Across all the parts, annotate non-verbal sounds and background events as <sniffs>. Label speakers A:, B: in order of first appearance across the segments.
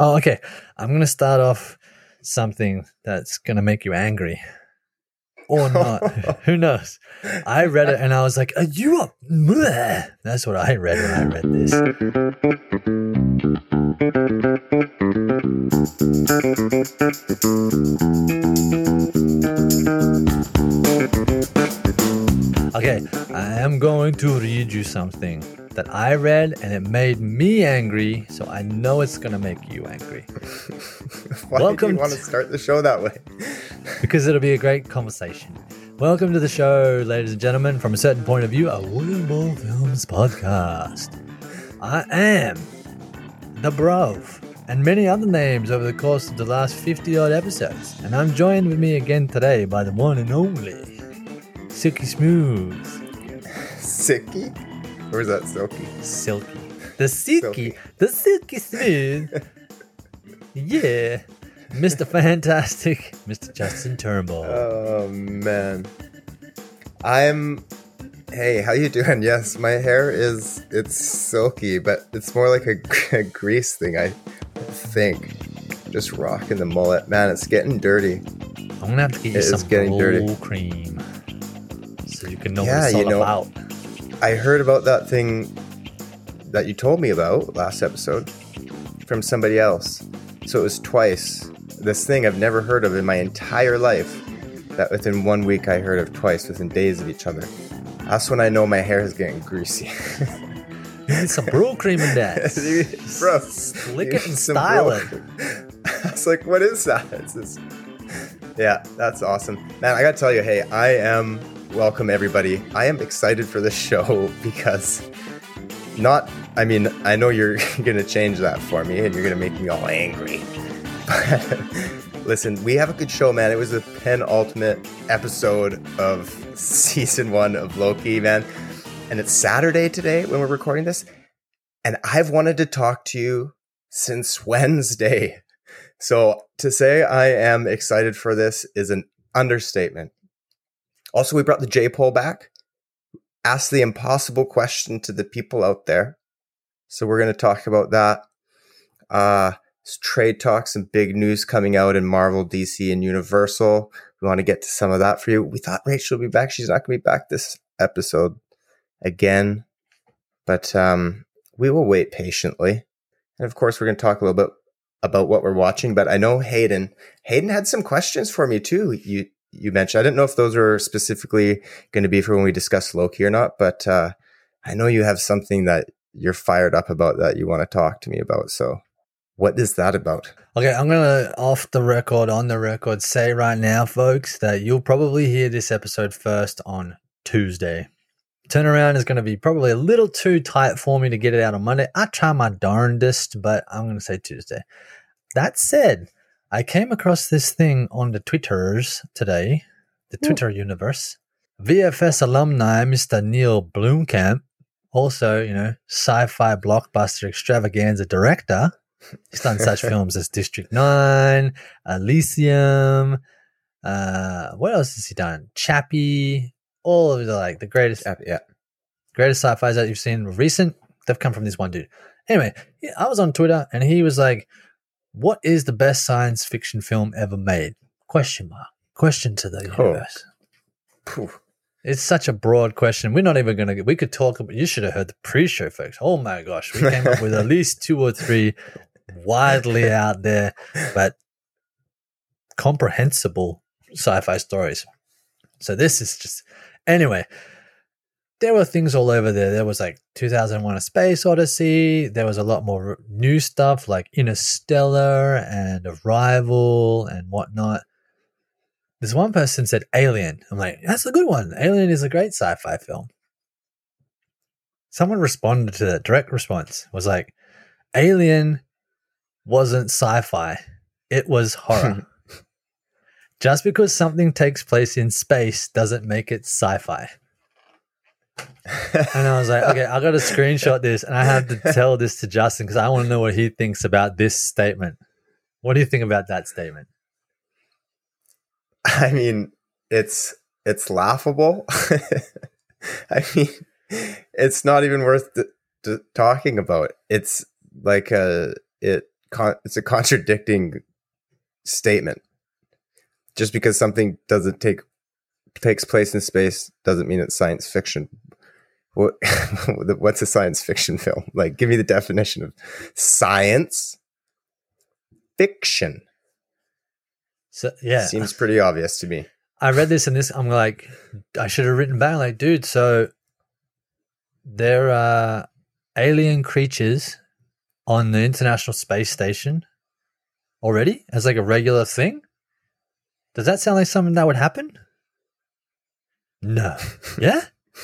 A: Oh, okay. I'm going to start off something that's going to make you angry. Or not. <laughs> Who knows? I read it and I was like, uh, Are you up? Bleh. That's what I read when I read this. Okay, I am going to read you something that I read and it made me angry, so I know it's going to make you angry. <laughs>
B: Why
A: Welcome
B: do you want to start the show that way? <laughs>
A: because it'll be a great conversation. Welcome to the show, ladies and gentlemen, from a certain point of view, a Wooden Ball Films podcast. I am the Brov, and many other names over the course of the last 50 odd episodes. And I'm joined with me again today by the one and only Silky Smooth, <laughs>
B: Sicky? Or is that silky?
A: Silky, the Silky,
B: Silky.
A: the Silky Smooth. <laughs> yeah, Mr. Fantastic, Mr. Justin Turnbull.
B: Oh man. I'm Hey, how you doing? Yes, my hair is it's silky, but it's more like a, <laughs> a grease thing, I think. Just rocking the mullet. Man, it's getting dirty.
A: I'm gonna have to get you
B: It is
A: some
B: getting dirty.
A: cream so you can know
B: Yeah,
A: what it's
B: you
A: all
B: know-
A: about.
B: I heard about that thing that you told me about last episode from somebody else. So it was twice. This thing I've never heard of in my entire life. That within one week I heard of twice within days of each other. That's when I know my hair is getting greasy. <laughs>
A: Some roll cream in that. <laughs>
B: Bro,
A: Slick it and style
B: bro-
A: it. <laughs>
B: I was like, what is that? It's just, yeah, that's awesome. Man, I gotta tell you, hey, I am welcome everybody. I am excited for this <laughs> show because not I mean, I know you're <laughs> gonna change that for me and you're gonna make me all angry. <laughs> But listen, we have a good show, man. It was the penultimate episode of season one of Loki, man. And it's Saturday today when we're recording this. And I've wanted to talk to you since Wednesday. So to say I am excited for this is an understatement. Also, we brought the J poll back. Ask the impossible question to the people out there. So we're going to talk about that. Uh, trade talks and big news coming out in Marvel, DC, and Universal. We want to get to some of that for you. We thought Rachel would be back. She's not going to be back this episode again, but um, we will wait patiently. And of course, we're going to talk a little bit about what we're watching. But I know Hayden. Hayden had some questions for me too. You you mentioned. I didn't know if those were specifically going to be for when we discuss Loki or not, but uh, I know you have something that you're fired up about that you want to talk to me about. So, what is that about?
A: Okay, I'm gonna off the record, on the record, say right now, folks, that you'll probably hear this episode first on Tuesday. Turnaround is going to be probably a little too tight for me to get it out on Monday. I try my darndest, but I'm going to say Tuesday. That said, I came across this thing on the Twitters today, the Twitter universe. VFS alumni Mr. Neill Blomkamp, also, you know, sci-fi blockbuster extravaganza director. <laughs> He's done such <laughs> films as District 9, Elysium, uh, what else has he done? Chappie, all of the like the greatest
B: Yeah, yeah.
A: greatest sci-fis that you've seen recent, they've come from this one dude. Anyway, I was on Twitter and he was like, "What is the best science fiction film ever made?" Question mark. Question to the
B: Oh.
A: universe. It's such a broad question. We're not even going to. get, We could talk. about You should have heard the pre-show, folks. Oh my gosh, we came up with at least two or three widely out there, but comprehensible sci-fi stories. So this is just anyway. There were things all over there. There was like 2001: A Space Odyssey. There was a lot more new stuff like Interstellar and Arrival and whatnot. This one person said Alien. I'm like, that's a good one. Alien is a great sci-fi film. Someone responded to that. Direct response was like, Alien wasn't sci-fi. It was horror. <laughs> Just because something takes place in space doesn't make it sci-fi. And I was like, okay, I got to screenshot this and I have to <laughs> tell this to Justin because I want to know what he thinks about this statement. What do you think about that statement?
B: I mean, it's it's laughable. <laughs> I mean, it's not even worth t- t- talking about. It's like a it con- it's a contradicting statement. Just because something doesn't take takes place in space doesn't mean it's science fiction. What, <laughs> what's a science fiction film? Like, give me the definition of science fiction.
A: So yeah,
B: Seems pretty obvious to me.
A: I read this and this. I'm like, I should have written back, like, dude. So there are alien creatures on the International Space Station already as like a regular thing. Does that sound like something that would happen? No. <laughs> yeah.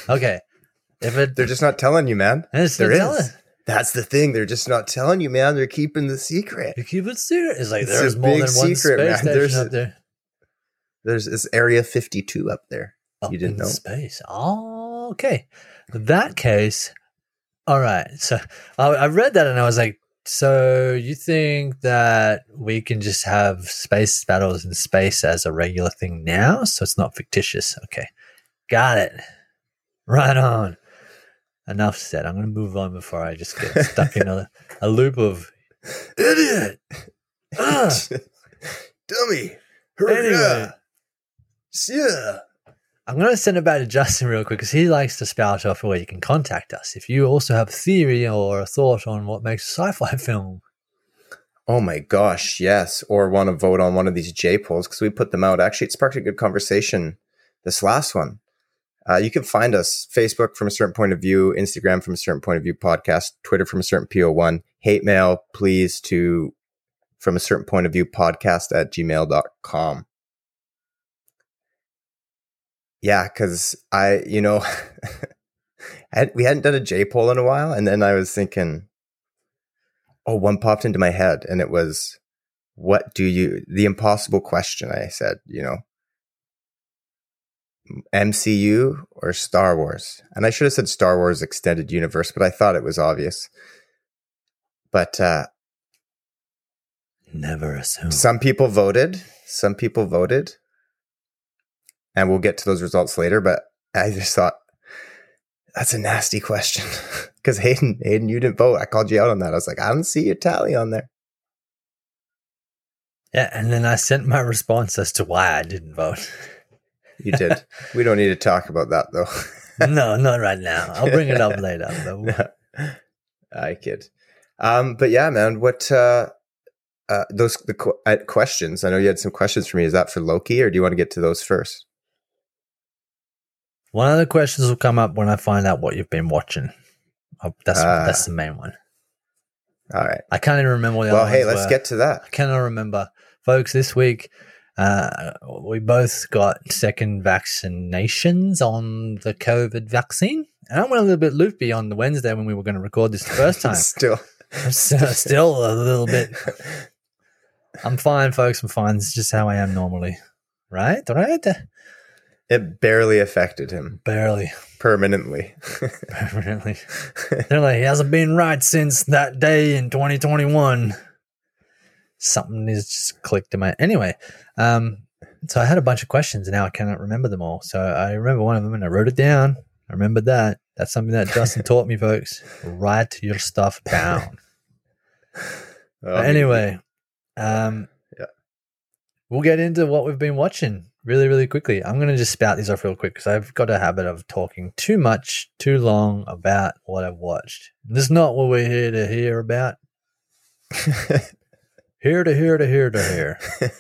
A: Okay. If it,
B: They're just not telling you, man.
A: it's
B: there
A: they're telling-
B: That's the thing. They're just not telling you, man. They're keeping the secret.
A: You keep it secret. It's like
B: It's
A: there's
B: a
A: more
B: big
A: than one
B: secret, man.
A: space station
B: There's
A: up there.
B: There's this Area 52 up there.
A: Up
B: You didn't
A: in
B: know?
A: space. Oh, okay. In that case, all right. So I, I read that and I was like, so you think that we can just have space battles in space as a regular thing now? So it's not fictitious. Okay. Got it. Right on. Enough said. I'm going to move on before I just get stuck in a, a loop of idiot. Ah. <laughs>
B: Dummy.
A: Anyway.
B: Yeah.
A: I'm going to send it back to Justin real quick because he likes to spout off where you can contact us. If you also have a theory or a thought on what makes a sci-fi film,
B: Oh my gosh, yes. Or want to vote on one of these J polls because we put them out. Actually, it sparked a good conversation. This last one. Uh, you can find us Facebook from a certain point of view, Instagram from a certain point of view, podcast, Twitter from a certain PO1, hate mail, please to from a certain point of view podcast at gmail.com. Yeah, because I, you know, <laughs> we hadn't done a J poll in a while. And then I was thinking, oh, one popped into my head and it was, what do you, the impossible question I said, you know, MCU or Star Wars? And I should have said Star Wars Extended Universe, but I thought it was obvious. But uh,
A: never assume.
B: some people voted. Some people voted. And we'll get to those results later. But I just thought, that's a nasty question. <laughs> Because Hayden, Hayden, you didn't vote. I called you out on that. I was like, I don't see your tally on there.
A: yeah, and then I sent my response as to why I didn't vote. <laughs>
B: You did. we don't need to talk about that though. <laughs>
A: no, not right now. I'll bring it up <laughs> later. Though.
B: I kid. Um, but yeah, man, what uh, uh, those the qu- uh, questions? I know you had some questions for me. Is that for Loki, or do you want to get to those first?
A: One of the questions will come up when I find out what you've been watching. Oh, that's
B: Ah.
A: that's the main one.
B: All right.
A: I can't even remember what the
B: Well, hey, let's
A: were.
B: get to that.
A: I cannot remember. Folks, this week uh, we both got second vaccinations on the COVID vaccine. And I went a little bit loopy on the Wednesday when we were going to record this the first time. <laughs> <laughs>
B: Still,
A: still a little bit. I'm fine, folks. I'm fine. It's just how I am normally. Right? Right?
B: it barely affected him
A: Barely.
B: permanently. <laughs>
A: Permanently. They're like, he hasn't been right since that day in 2021. Something is just clicked in my. Anyway, um, so I had a bunch of questions and now I cannot remember them all. So I remember one of them and I wrote it down. I remembered that. That's something that Justin <laughs> taught me, folks. Write your stuff down. <laughs>
B: Oh,
A: anyway, um,
B: Yeah.
A: we'll get into what we've been watching really, really quickly. I'm going to just spout these off real quick because I've got a habit of talking too much, too long about what I've watched. This is not what we're here to hear about. <laughs> Here to hear to hear to hear. <laughs>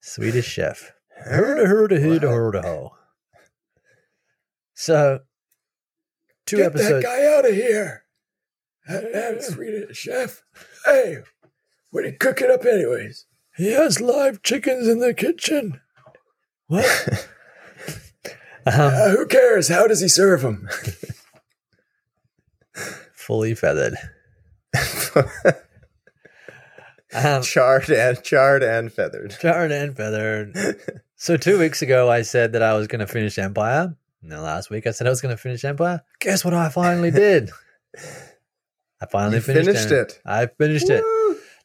A: Swedish chef. Here to hear to hear to hear to ho. So, two
C: Get
A: episodes.
C: Get that guy out of here. That, that Swedish chef. Hey, what are you cooking up anyways? He has live chickens in the kitchen.
A: What? um, <laughs>
C: Uh, who cares? How does he serve them? <laughs>
A: fully feathered. Um,
B: charred and charred and feathered.
A: Charred and feathered. <laughs> So two weeks ago, I said that I was going to finish Empire. And then last week, I said I was going to finish Empire. Guess what? I finally <laughs> did. I finally
B: You
A: finished,
B: finished it.
A: I finished it.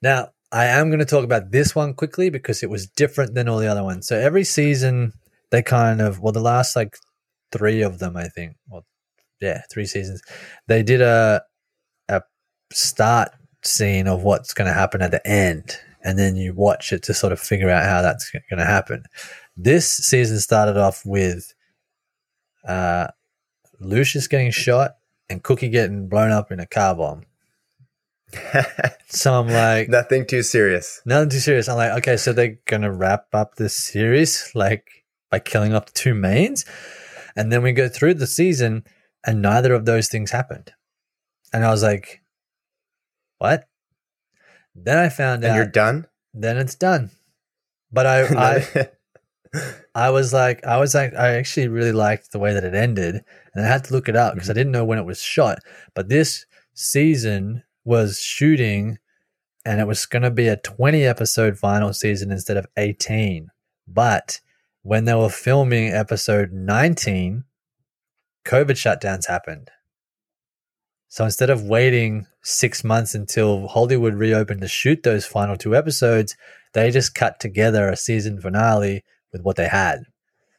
A: Now, I am going to talk about this one quickly because it was different than all the other ones. So every season, they kind of, well, the last like three of them, I think, well, yeah, three seasons, they did a a start scene of what's going to happen at the end, and then you watch it to sort of figure out how that's going to happen. This season started off with uh, Lucius getting shot and Cookie getting blown up in a car bomb. <laughs> So I'm like,
B: Nothing too serious.
A: nothing too serious. I'm like, okay, so they're gonna wrap up this series like by killing off the two mains, and then we go through the season, and neither of those things happened. And I was like, what? Then I found
B: And
A: out.
B: you're done?
A: then it's done. But I, <laughs> I, I was like, I was like, I actually really liked the way that it ended, and I had to look it up because I mm-hmm. didn't know when it was shot. But this season was shooting, and it was going to be a 20 episode final season instead of 18. But when they were filming episode 19, COVID shutdowns happened. So instead of waiting six months until Hollywood reopened to shoot those final two episodes, they just cut together a season finale with what they had.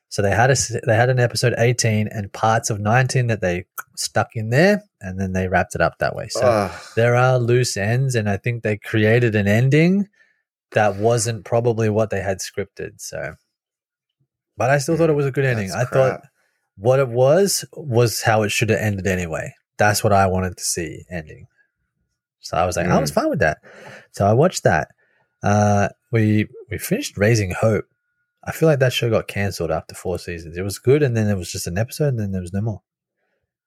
A: So they had a they had an episode 18 and parts of 19 that they stuck in there, and then they wrapped it up that way. So
B: Ugh.
A: there are loose ends, and I think they created an ending that wasn't probably what they had scripted. So, but I still thought it mm, was a good ending. I thought what it was was how it should have ended anyway. That's what I wanted to see ending. So I was like, I was fine with that. So I watched that. Uh, we we finished Raising Hope. I feel like that show got cancelled after four seasons. It was good, and then it was just an episode, and then there was no more.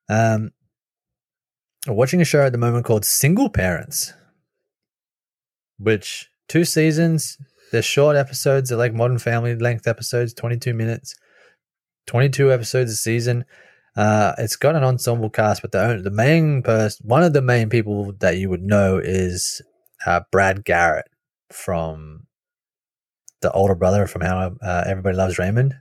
A: Um, watching a show at the moment called Single Parents, which two seasons. They're short episodes. They're like Modern Family length episodes, twenty two minutes, twenty two episodes a season. Uh, it's got an ensemble cast, but the the main person, one of the main people that you would know is uh, Brad Garrett from the older brother from How uh, Everybody Loves Raymond.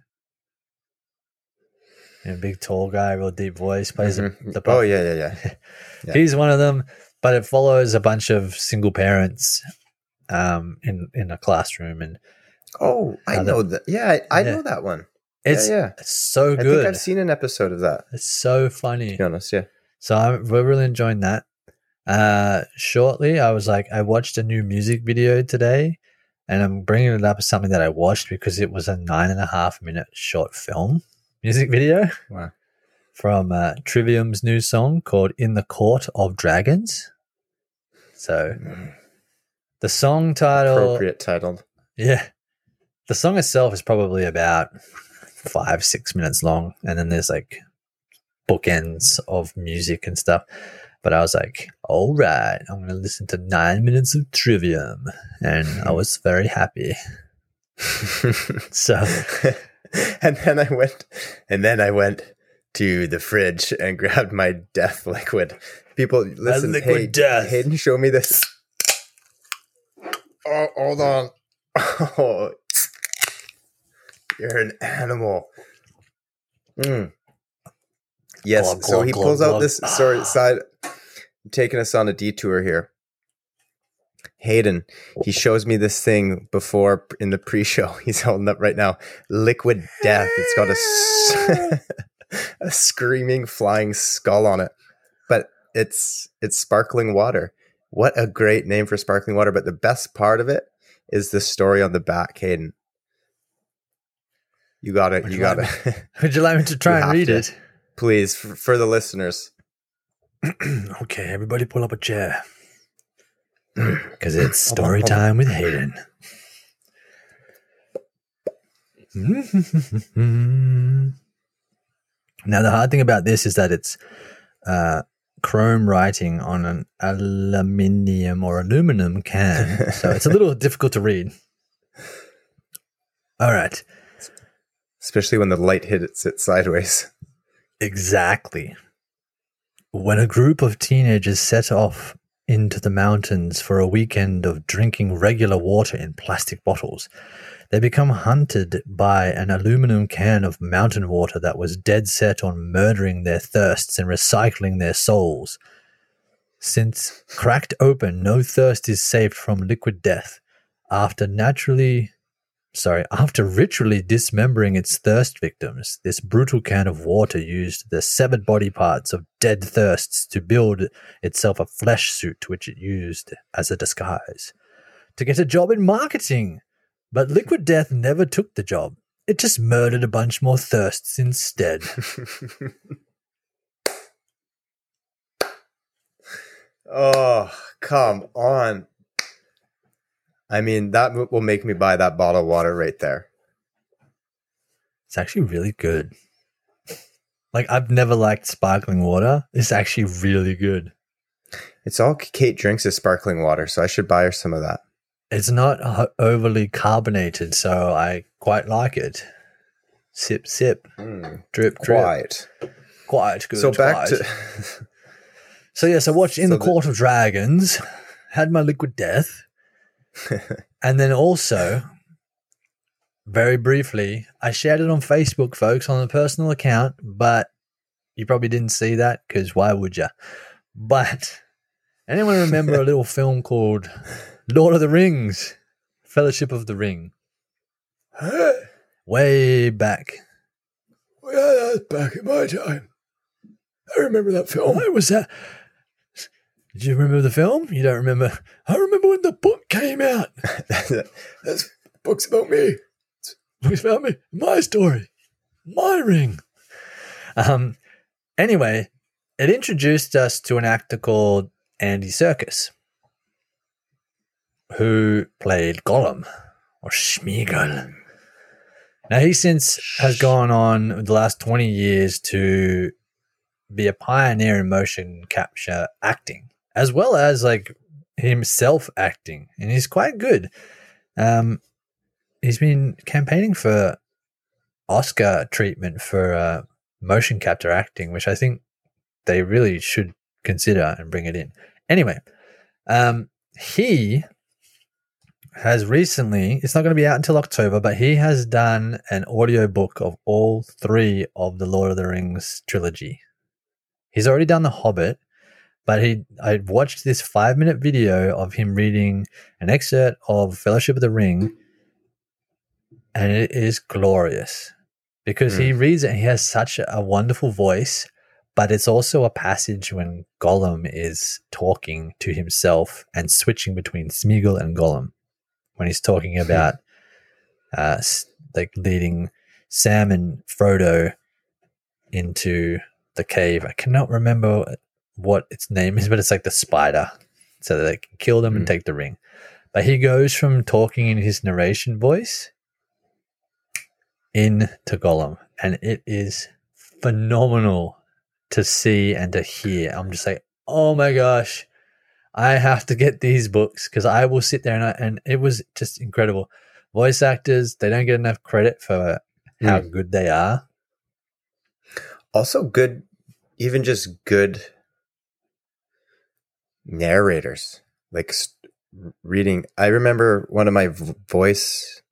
A: You know, big tall guy, real deep voice, plays the-
B: Mhm.
A: the,
B: oh yeah, yeah, yeah. <laughs> Yeah.
A: He's one of them, but it follows a bunch of single parents um, in in a classroom, and
B: Oh, I
A: the-
B: know that. Yeah, I, I
A: Yeah.
B: know that one.
A: It's
B: yeah, yeah.
A: it's so
B: I think
A: good.
B: I've seen an episode of that.
A: it's so funny.
B: To be honest, yeah.
A: So I'm we're really enjoying that. Uh, shortly, I was like, I watched a new music video today, and I'm bringing it up as something that I watched because it was a nine and a half minute short film music video <laughs>
B: Wow.
A: from uh, Trivium's new song called "In the Court of Dragons." So the song title,
B: Appropriate title.
A: yeah, the song itself is probably about five six minutes long, and then there's like bookends of music and stuff. But I was like, all right, I'm going to listen to nine minutes of Trivium. And I was very happy. <laughs> So, <laughs>
B: and then I went, and then I went to the fridge and <laughs> grabbed my death liquid. People, listen,
A: liquid
B: hey,
A: death.
B: Hayden, show me this. Oh, hold on. Oh, you're an animal. Mm. Yes.
A: Glug,
B: so
A: glug,
B: he
A: glug,
B: pulls out
A: glug.
B: this sorry side, taking us on a detour here. Hayden, he shows me this thing before in the pre-show. <laughs> He's holding up right now. Liquid Death. It's got a, <laughs> a screaming flying skull on it, but it's it's sparkling water. What a great name for sparkling water! But the best part of it is the story on the back, Hayden. You got it.
A: Would
B: You
A: you
B: got
A: like
B: it. <laughs>
A: would you like me to try and read
B: to.
A: it?
B: Please, for, for the listeners. <clears throat>
A: okay, everybody pull up a chair. <clears throat> Because it's story time with Hayden. <laughs> now, the hard thing about this is that it's uh, chrome writing on an aluminium or aluminum can. so it's a little <laughs> difficult to read. All right.
B: Especially when the light hits it sideways. <laughs>
A: Exactly. When a group of teenagers set off into the mountains for a weekend of drinking regular water in plastic bottles, they become hunted by an aluminum can of mountain water that was dead set on murdering their thirsts and recycling their souls. Since cracked open, no thirst is saved from liquid death. After naturally sorry, after ritually dismembering its thirst victims, this brutal can of water used the severed body parts of dead thirsts to build itself a flesh suit, which it used as a disguise to get a job in marketing. But Liquid Death never took the job. It just murdered a bunch more thirsts instead. <laughs>
B: oh, come on. I mean, that will make me buy that bottle of water right there.
A: It's actually really good. Like I've never liked sparkling water. It's actually really good.
B: It's all Kate drinks is sparkling water, so I should buy her some of that.
A: It's not overly carbonated, so I quite like it. Sip, sip,
B: Mm,
A: drip, drip.
B: quiet.
A: Quite good.
B: So back
A: quite.
B: to <laughs>
A: So yes, I watched In
B: So
A: the
B: the-
A: Court of Dragons, had my liquid death, <laughs> and then also, very briefly, I shared it on Facebook, folks, on a personal account, but you probably didn't see that because why would you? But anyone remember a <laughs> little film called Lord of the Rings, Fellowship of the Ring, <gasps> way back?
C: Well, that was back in my time. I remember that film.
A: What was that? Did you remember the film? You don't remember?
C: I remember when the book came out. <laughs> That's books about me. Books about me. My story. My ring.
A: Um, anyway, it introduced us to an actor called Andy Serkis, who played Gollum or Smeagol. Now, he since has gone on the last 20 years to be a pioneer in motion capture acting, as well as like himself acting, and he's quite good. Um, he's been campaigning for Oscar treatment for uh, motion capture acting, which I think they really should consider and bring it in. Anyway, um, he has recently, it's not going to be out until October, but he has done an audiobook of all three of the Lord of the Rings trilogy. He's already done The Hobbit, but he I watched this five minute video of him reading an excerpt of Fellowship of the Ring, and it is glorious because he reads it and he has such a wonderful voice, but it's also a passage when Gollum is talking to himself and switching between Smeagol and Gollum when he's talking about uh, like leading Sam and Frodo into the cave. I cannot remember what its name is, but it's like the spider, so that they can kill them and
B: Hmm.
A: take the ring. But he goes from talking in his narration voice into Gollum, and it is phenomenal to see and to hear. I'm just like, oh my gosh, I have to get these books because I will sit there and I, and it was just incredible. Voice actors, they don't get enough credit for how good they are.
B: also good, even just good narrators. Like reading, I remember one of my voice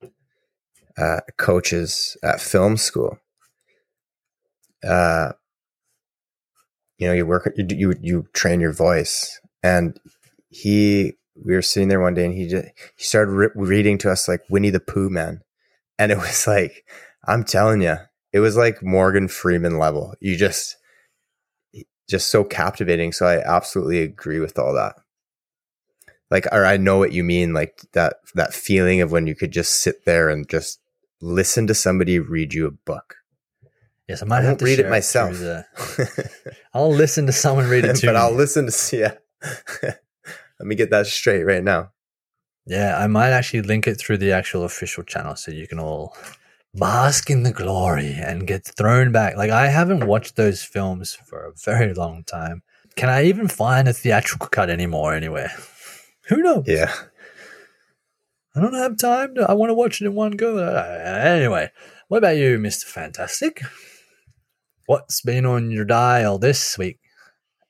B: uh, coaches at film school. Uh, you know, you work, you you you train your voice, and he. We were sitting there one day, and he just he started re- reading to us like Winnie the Pooh, man, and it was <laughs> like, I'm telling you, it was like Morgan Freeman level. You just just so captivating. So I absolutely agree with all that. Like, or I know what you mean, like that that feeling of when you could just sit there and just listen to somebody read you a book.
A: Yes, I might
B: I
A: have to
B: read it myself.
A: the- <laughs> I'll listen to someone read it <laughs> to me.
B: but
A: me.
B: I'll listen to see. Yeah. <laughs> Let me get that straight right now.
A: Yeah, I might actually link it through the actual official channel so you can all bask in the glory and get thrown back. Like I haven't watched those films for a very long time. Can I even find a theatrical cut anymore anywhere? <laughs> Who knows?
B: Yeah.
A: I don't have time. To, I want to watch it in one go. Uh, Anyway, what about you, Mr. Fantastic? What's been on your dial this week?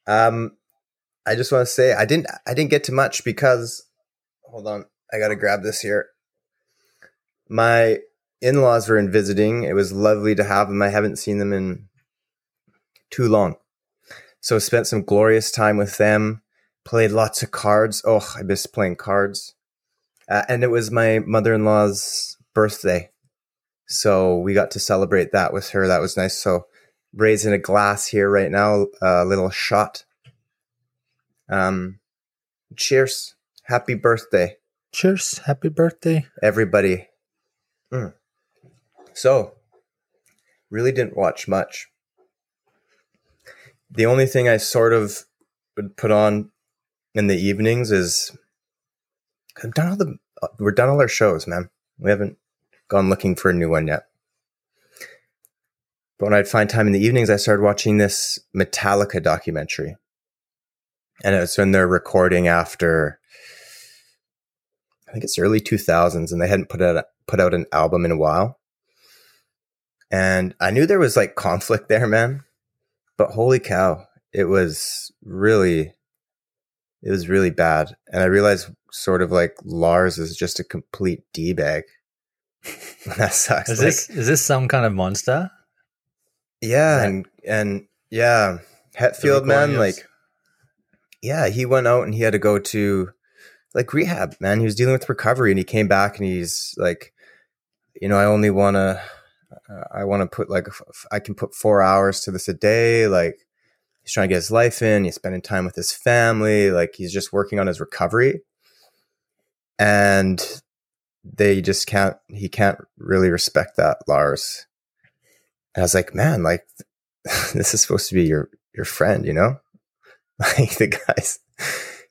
B: Um, I just want to say I didn't I didn't get to much because hold on, I gotta grab this here. My in-laws were in visiting. It was lovely to have them. I haven't seen them in too long. So spent some glorious time with them, played lots of cards. Oh, I miss playing cards. Uh, and it was my mother-in-law's birthday. So we got to celebrate that with her. That was nice. So raising a glass here right now, a little shot. Um, cheers. Happy birthday,
A: Cheers. Happy birthday.
B: everybody. Mm. So, really didn't watch much. The only thing I sort of would put on in the evenings is I've done all the we're done all our shows, man. We haven't gone looking for a new one yet. But when I'd find time in the evenings, I started watching this Metallica documentary. And it's when they're recording after I think it's early 2000s and they hadn't put out put out an album in a while. And I knew there was like conflict there, man. But holy cow, it was really it was really bad. And I realized sort of like Lars is just a complete D bag. <laughs> that sucks.
A: Is
B: Like,
A: this is this some kind of monster?
B: yeah, and and yeah, Hetfield man, like yeah, he went out and he had to go to like rehab, man. He was dealing with recovery and he came back and he's like, you know, I only want I want to put like, I can put four hours to this a day. Like he's trying to get his life in. He's spending time with his family. Like he's just working on his recovery. And they just can't, he can't really respect that, Lars. And I was like, man, like <laughs> this is supposed to be your, your friend, you know? <laughs> Like the guy's,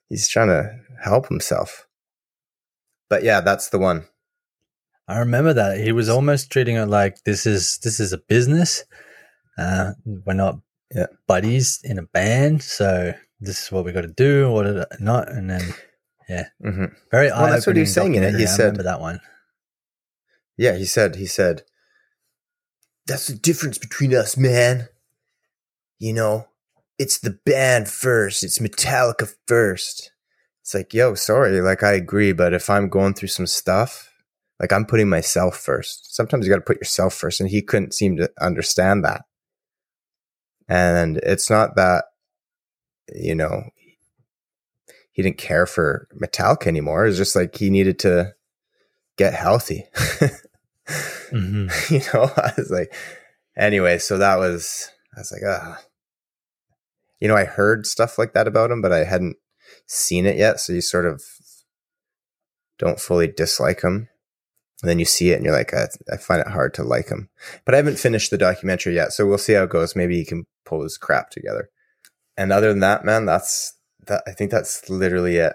B: he's trying to help himself. But yeah, that's the one.
A: I remember that he was almost treating it like this is this is a business. Uh, we're not
B: Yeah.
A: buddies in a band, so this is what we got to do, what not, and then
B: yeah. mm-hmm.
A: very.
B: Well, that's what he was saying in it. He.
A: I
B: said-
A: remember that one.
B: Yeah, he said, he said, that's the difference between us, man. You know, it's the band first, it's Metallica first. It's like, yo, sorry, like I agree, but if I'm going through some stuff, like I'm putting myself first. Sometimes you got to put yourself first. And he couldn't seem to understand that. And it's not that, you know, he didn't care for Metallica anymore. It's just like he needed to get healthy.
A: hmm <laughs>
B: you know, <laughs> I was like, anyway, so that was, I was like, ah, you know, I heard stuff like that about him, but I hadn't seen it yet. So you sort of don't fully dislike him. And then you see it and you're like, I, I find it hard to like him. But I haven't finished the documentary yet. So we'll see how it goes. Maybe he can pull his crap together. And other than that, man, that's that. I think that's literally it.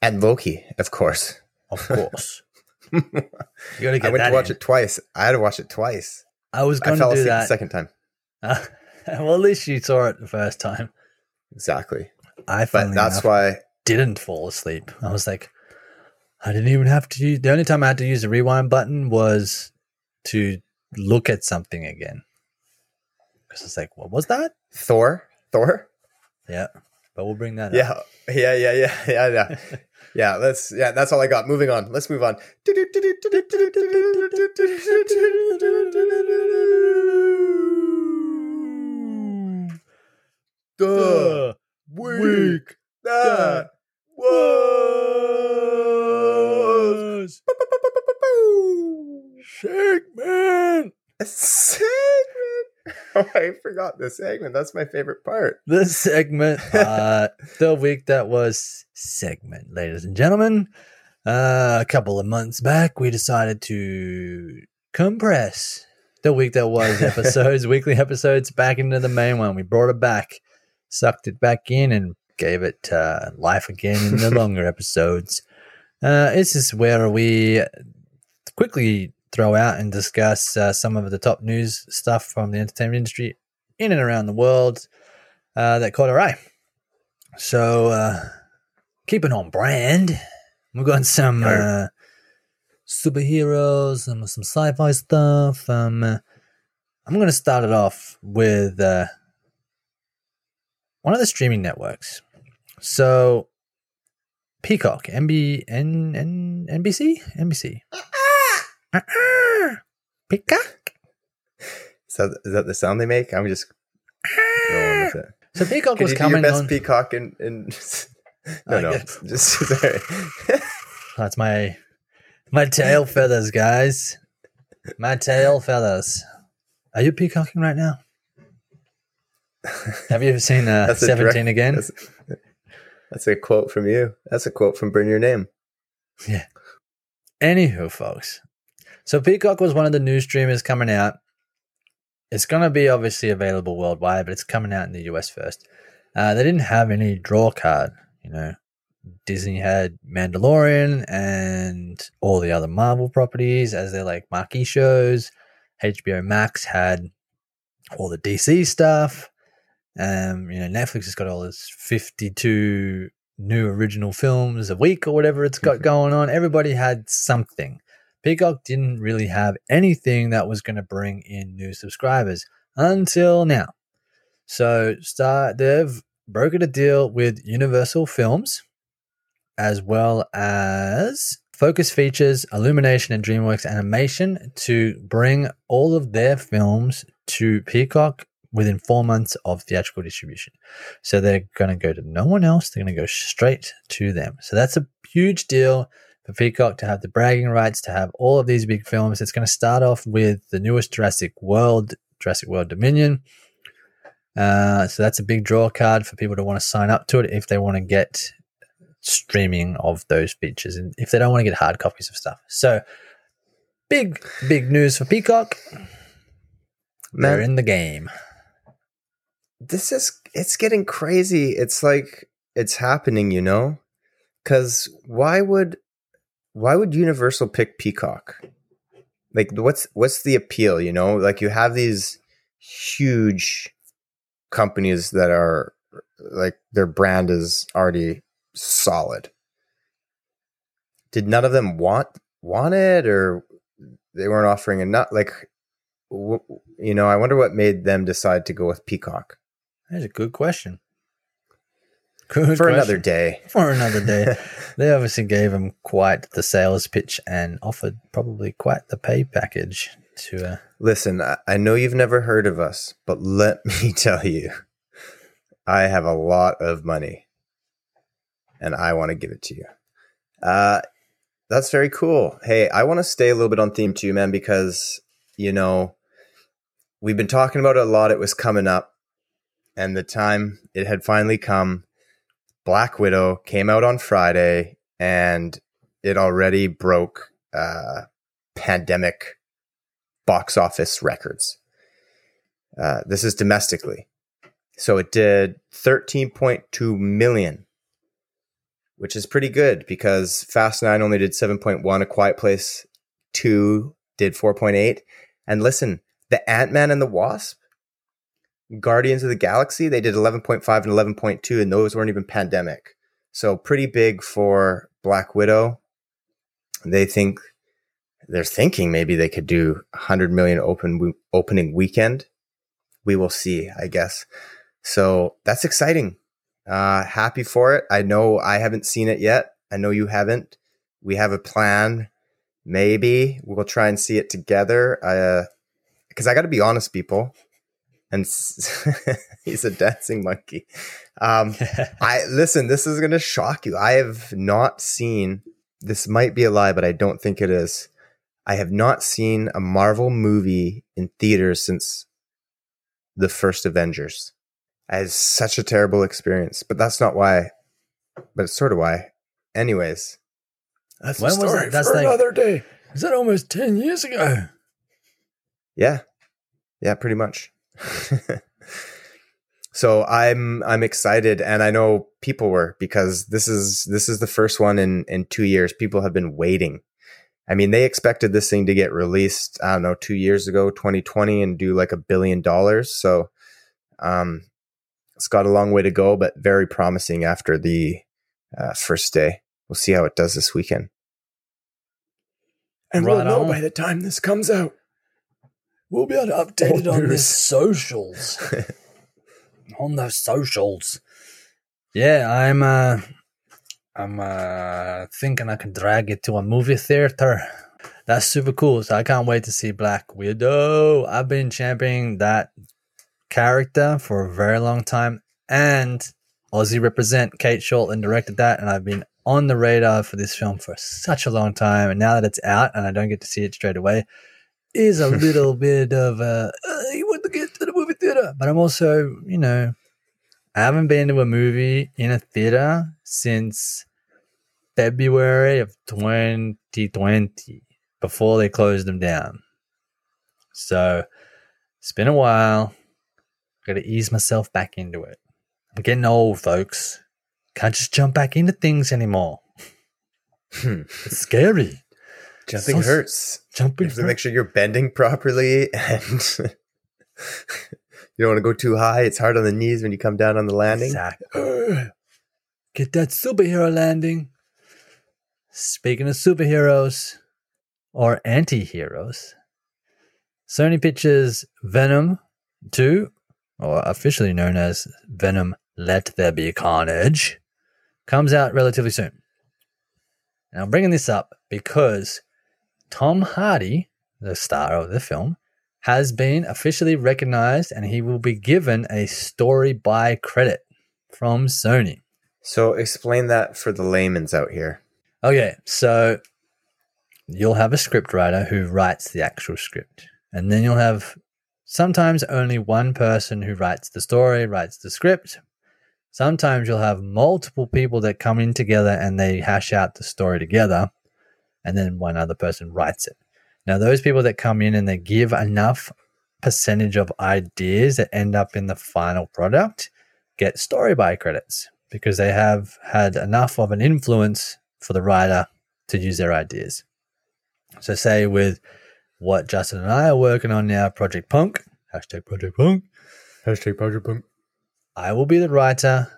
B: And Loki, of course.
A: Of course, <laughs> you got to get I
B: went
A: that
B: to watch
A: in.
B: it twice. I had to watch it twice.
A: I was going to do
B: asleep the
A: that.
B: second time. <laughs>
A: well, at least you saw it the first time.
B: Exactly.
A: I
B: But that's why
A: didn't fall asleep. I was like, I didn't even have to use. The only time I had to use the rewind button was to look at something again. Because it's like, what was that?
B: Thor, Thor.
A: Yeah, but we'll bring that up.
B: Yeah. Yeah, yeah, yeah, yeah, <laughs> yeah. Yeah, let's yeah, that's all I got. Moving on. Let's move on. The week that was
C: Segment.
B: a segment. <laughs> Oh, I forgot the segment. That's my favorite part.
A: the segment, <laughs> uh, the week that was segment, ladies and gentlemen. Uh, a couple of months back, we decided to compress the week that was <laughs> episodes, weekly episodes, back into the main one. We brought it back, sucked it back in, and gave it uh, life again in the longer episodes. Uh, this is where we quickly throw out and discuss uh, some of the top news stuff from the entertainment industry in and around the world uh, that caught our eye. So, uh, keeping on brand, we've got some uh, superheroes, some some sci-fi stuff. Um, uh, I'm going to start it off with uh, one of the streaming networks. So, Peacock, MB, N, N, NBC, NBC. Uh-uh. Peacock.
B: Is that, is that the sound they make? I'm just with it.
A: So Peacock
B: Can
A: was
B: you do your
A: coming
B: best
A: on.
B: peacock and, <laughs> and no,
A: I
B: no,
A: guess.
B: just <laughs> sorry.
A: That's my My tail feathers, guys. My tail feathers. Are you peacocking right now? <laughs> Have you ever seen uh, 17
B: direct-
A: again?
B: That's, that's a quote from you. That's a quote from Burn Your Name. Yeah.
A: Anywho, folks. So Peacock was one of the new streamers coming out. It's going to be obviously available worldwide, but it's coming out in the US first. Uh, they didn't have any draw card. You know, Disney had Mandalorian and all the other Marvel properties as their like marquee shows. HBO Max had all the DC stuff. Um, you know, Netflix has got all this 52 new original films a week or whatever it's got going on. Everybody had something. Peacock didn't really have anything that was going to bring in new subscribers until now. So start they've brokered a deal with Universal Films as well as Focus Features, Illumination, and DreamWorks Animation to bring all of their films to Peacock within four months of theatrical distribution. So they're going to go to no one else. They're going to go straight to them. So that's a huge deal for Peacock to have the bragging rights to have all of these big films. It's going to start off with the newest Jurassic World, Jurassic World Dominion. Uh, so that's a big draw card for people to want to sign up to it if they want to get streaming of those features and if they don't want to get hard copies of stuff. So big, big news for Peacock. They're in the game.
B: This is it's getting crazy. It's like it's happening, you know? Cuz why would why would Universal pick Peacock? Like what's what's the appeal, you know? Like you have these huge companies that are like their brand is already solid. Did none of them want want it or they weren't offering enough like you know, I wonder what made them decide to go with Peacock
A: That's a good question. Good
B: for another day. <laughs>
A: For another day. <laughs> they obviously gave him quite the sales pitch and offered probably quite the pay package to uh,
B: Listen, I, I know you've never heard of us, but let <laughs> me tell you, I have a lot of money and I want to give it to you. Uh, that's very cool. Hey, I want to stay a little bit on theme too, man, because, you know, we've been talking about it a lot. It was coming up, and the time it had finally come. Black Widow came out on Friday, and it already broke uh, pandemic box office records. Uh, this is domestically. So it did 13.2 million, which is pretty good because Fast 9 only did 7.1, A Quiet Place 2 did 4.8. And listen, the Ant Man and the Wasp, Guardians of the Galaxy, they did 11.5 and 11.2, and those weren't even pandemic. So pretty big for Black Widow. They think they're thinking maybe they could do 100 million open opening weekend. We will see, I guess. So that's exciting. Uh, happy for it. I know I haven't seen it yet. I know you haven't. We have a plan. Maybe we'll try and see it together. Uh, because I got to be honest, people. And <laughs> he's a dancing monkey. Um, <laughs> I listen. This is going to shock you. I have not seen. This might be a lie, but I don't think it is. I have not seen a Marvel movie in theaters since the first Avengers. I had such a terrible experience, but that's not why. But it's sort of why. Anyways,
C: That's
A: When was it? That's
C: for
A: like-
C: another day. Is that almost 10 years ago?
B: yeah, yeah, pretty much. <laughs> so I'm I'm excited, and I know people were because this is this is the first one in in two years. People have been waiting. I mean, they expected this thing to get released. I don't know, two years ago, 2020, and do like a billion dollars. So, um, it's got a long way to go, but very promising after the uh, first day. We'll see how it does this weekend.
C: And
A: Right
C: we'll know
A: on.
C: by the time this comes out. We'll be able to update it on the
A: socials. <laughs> on those socials. Yeah, I'm uh I'm uh thinking I can drag it to a movie theater. That's super cool. So I can't wait to see Black Widow. I've been championing that character for a very long time. And Aussie represent Cate Shortland directed that, and I've been on the radar for this film for such a long time, and now that it's out and I don't get to see it straight away, is a <laughs> little bit of a uh, you want to get to the movie theater. But I'm also, you know, I haven't been to a movie in a theater since February of 2020 before they closed them down. So it's been a while. Got to ease myself back into it. I'm getting old, folks. Can't just jump back into things anymore. it's scary.
B: Jumping
A: So-
B: hurts.
A: Jumping.
B: You have to make sure you're bending properly <laughs> and you don't want to go too high. It's hard on the knees when you come down on the landing.
A: Exactly. Get that superhero landing. Speaking of superheroes or anti heroes, Sony Pictures Venom 2, or officially known as Venom Let There Be Carnage, comes out relatively soon. And I'm bringing this up because Tom Hardy, the star of the film, has been officially recognized and he will be given a story by credit from Sony.
B: So explain that for the layman's out here.
A: Okay, so you'll have a script writer who writes the actual script, and then you'll have sometimes only one person who writes the story, writes the script. Sometimes you'll have multiple people that come in together and they hash out the story together, and then one other person writes it. Now, those people that come in and they give enough percentage of ideas that end up in the final product get story by credits because they have had enough of an influence for the writer to use their ideas. So, say with what Justin and I are working on now, Project Punk, hashtag Project Punk,
B: Hashtag Project Punk.
A: I will be the writer,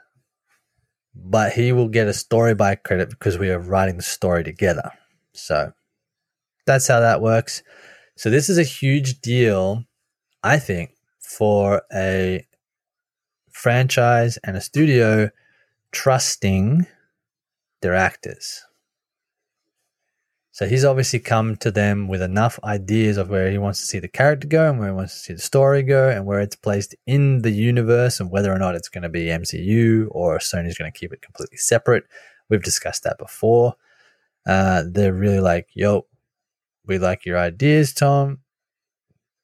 A: but he will get a story by credit because we are writing the story together. So, that's how that works. So, this is a huge deal, I think, for a franchise and a studio trusting their actors. So he's obviously come to them with enough ideas of where he wants to see the character go and where he wants to see the story go and where it's placed in the universe and whether or not it's going to be MCU or Sony's going to keep it completely separate. We've discussed that before. Uh, they're really like, yo, we like your ideas, Tom.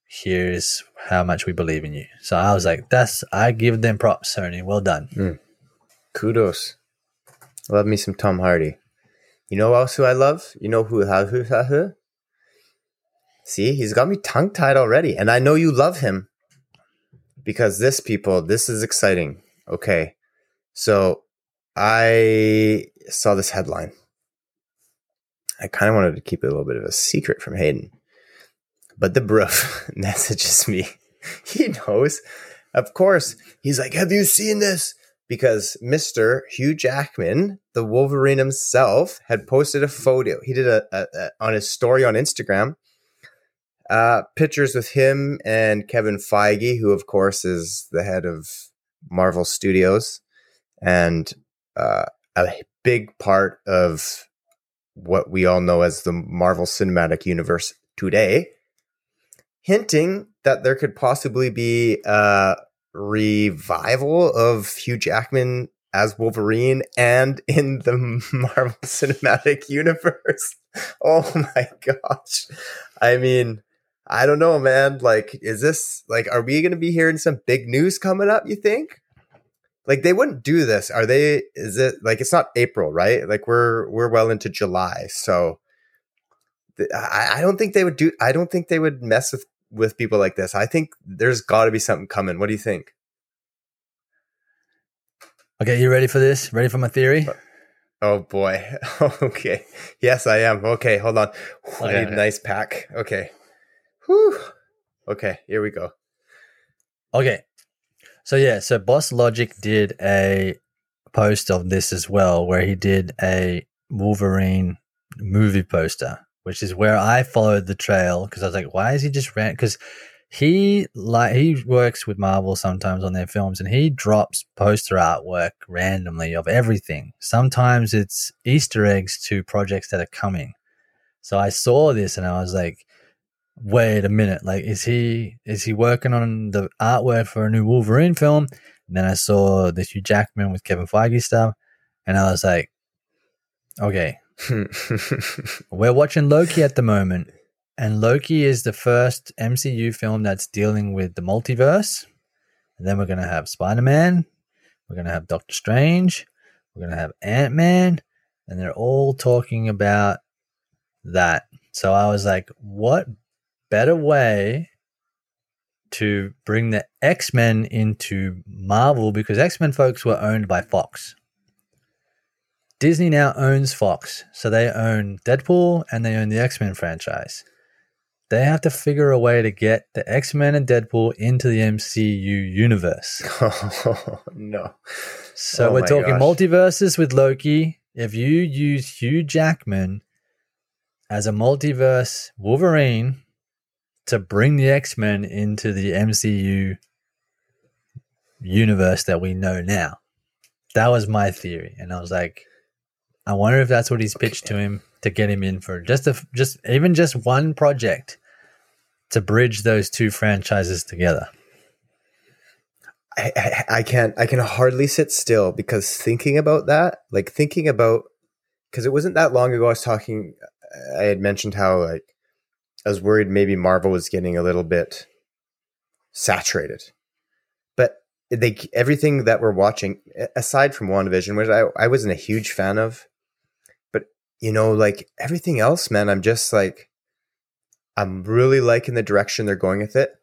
A: Here's how much we believe in you. So I was like, that's, I give them props, Sony. Well done.
B: Kudos. Love me some Tom Hardy. You know else who I love? You know who who who? who? See, he's got me tongue tied already, and I know you love him because this people, this is exciting. Okay, so I saw this headline. I kind of wanted to keep it a little bit of a secret from Hayden, but the bruv <laughs> messages me. <laughs> He knows, of course. He's like, "Have you seen this?" because Mr. Hugh Jackman, the Wolverine himself, had posted a photo. He did a, a, a on his story on Instagram, uh, pictures with him and Kevin Feige, who of course is the head of Marvel Studios and uh, a big part of what we all know as the Marvel Cinematic Universe today, hinting that there could possibly be a revival of Hugh Jackman as Wolverine and <laughs> in the Marvel <laughs> Cinematic Universe. <laughs> Oh my gosh. I mean, I don't know, man. Like, is this like, are we going to be hearing some big news coming up, you think? Like they wouldn't do this. Are they is it like it's not April, right? Like we're we're well into July. So th- I, I don't think they would do I don't think they would mess with with people like this. I think there's got to be something coming. What do you think?
A: Okay, you ready for this? Ready for my theory?
B: Uh, oh boy. <laughs> okay. Yes, I am. Okay, hold on. I
A: Okay,
B: need
A: okay.
B: a nice pack. Okay. Whew. Okay, here we go.
A: Okay. So yeah, so Boss Logic did a post of this as well, where he did a Wolverine movie poster, which is where I followed the trail because I was like, why is he just ran? Because he like he works with Marvel sometimes on their films, and he drops poster artwork randomly of everything. Sometimes it's Easter eggs to projects that are coming. So I saw this and I was like, wait a minute, like is he is he working on the artwork for a new Wolverine film? And then I saw the Hugh Jackman with Kevin Feige stuff, and I was like, Okay, <laughs> we're watching Loki at the moment, and Loki is the first MCU film that's dealing with the multiverse. And then we're gonna have Spider Man, we're gonna have Doctor Strange, we're gonna have Ant Man, and they're all talking about that. So I was like, what better way to bring the X Men into Marvel? Because X Men folks were owned by Fox. Disney now owns Fox, so they own Deadpool and they own the X Men franchise. They have to figure a way to get the X Men and Deadpool into the MCU universe. <laughs>
B: oh, no.
A: So
B: Oh
A: we're talking
B: gosh.
A: multiverses with Loki. If you use Hugh Jackman as a multiverse Wolverine to bring the X Men into the MCU universe that we know now, that was my theory, and I was like, I wonder if that's what he's pitched to him to get him in for just a just even just one project to bridge those two franchises together.
B: I, I, I can't I can hardly sit still because thinking about that, like thinking about because it wasn't that long ago I was talking I had mentioned how like I was worried maybe Marvel was getting a little bit saturated. But they everything that we're watching aside from WandaVision, which I, I wasn't a huge fan of, but you know, like everything else, man, I'm just like I'm really liking the direction they're going with it.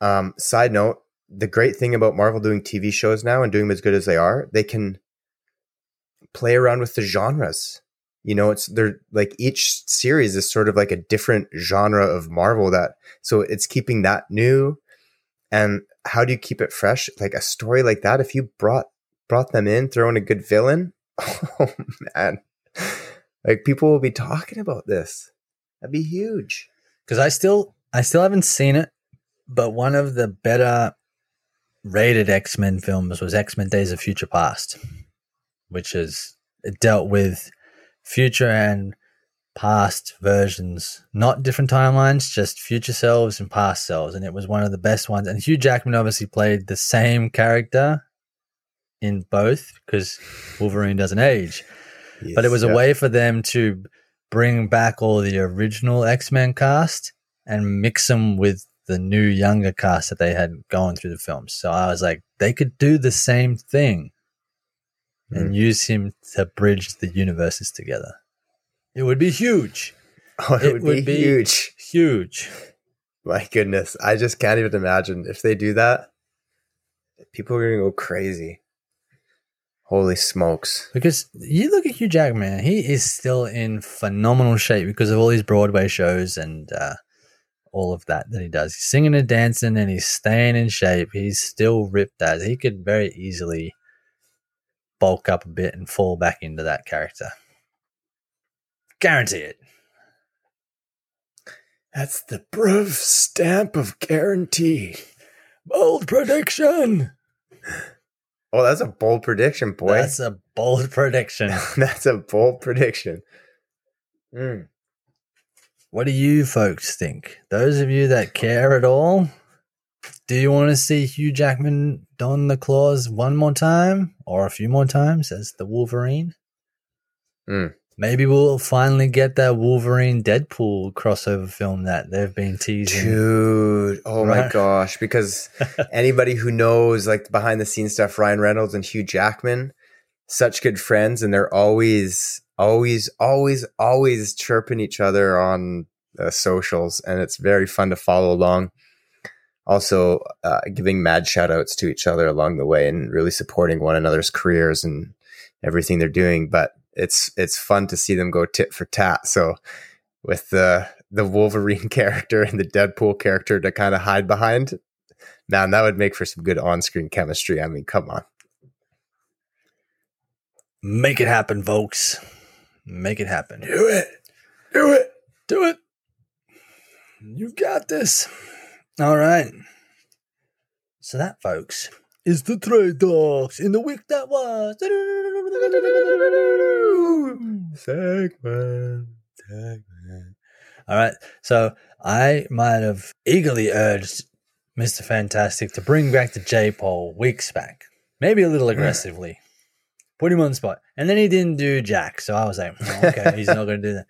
B: Um, side note, the great thing about Marvel doing TV shows now and doing them as good as they are, they can play around with the genres. You know, it's they're like each series is sort of like a different genre of Marvel that so it's keeping that new. And how do you keep it fresh? Like a story like that, if you brought brought them in, throw in a good villain, <laughs> oh man. Like people will be talking about this. That'd be huge.
A: because I still I still haven't seen it, but one of the better rated X Men films was X Men Days of Future Past, which is dealt with future and past versions, not different timelines, just future selves and past selves, and it was one of the best ones. And Hugh Jackman obviously played the same character in both because Wolverine doesn't age but it was
B: Yeah.
A: a way for them to bring back all the original X-Men cast and mix them with the new younger cast that they had going through the films. So I was like, they could do the same thing and use him to bridge the universes together. It would be huge. <laughs>
B: Oh, it,
A: it
B: would,
A: would
B: be, huge.
A: Huge. <laughs>
B: My goodness. I just can't even imagine if they do that. People are going to go crazy. Holy smokes.
A: Because you look at Hugh Jackman, he is still in phenomenal shape because of all his Broadway shows and uh, all of that that he does. He's singing and dancing and he's staying in shape. He's still ripped as he could very easily bulk up a bit and fall back into that character. Guarantee it.
C: That's the proof stamp of guarantee. Bold prediction.
B: Oh, that's a bold prediction, boy.
A: That's a bold prediction. <laughs>
B: That's a bold prediction. Mm.
A: What do you folks think? Those of you that care at all, do you want to see Hugh Jackman don the claws one more time or a few more times as the Wolverine?
B: Hmm.
A: Maybe we'll finally get that Wolverine Deadpool crossover film that they've been teasing.
B: Dude, oh my gosh. Because <laughs> anybody who knows like behind the scenes stuff, Ryan Reynolds and Hugh Jackman, such good friends, and they're always, always, always, always chirping each other on uh, socials, and it's very fun to follow along. Also, uh, giving mad shout outs to each other along the way and really supporting one another's careers and everything they're doing. But it's it's fun to see them go tit for tat. So with the the Wolverine <laughs> character and the Deadpool character to kind of hide behind, man, that would make for some good on screen chemistry. I mean, come on.
A: Make it happen, folks. Make it happen.
C: Do it. Do it.
A: Do it. You've got this. All right. So that, folks, is the trade talks in the week that was.
B: Segment. segment.
A: All right. So I might have eagerly urged Mr. Fantastic to bring back the J pole weeks back, maybe a little aggressively. put him on the spot. And then he didn't do Jack. So I was like, oh, okay, he's not going to do that.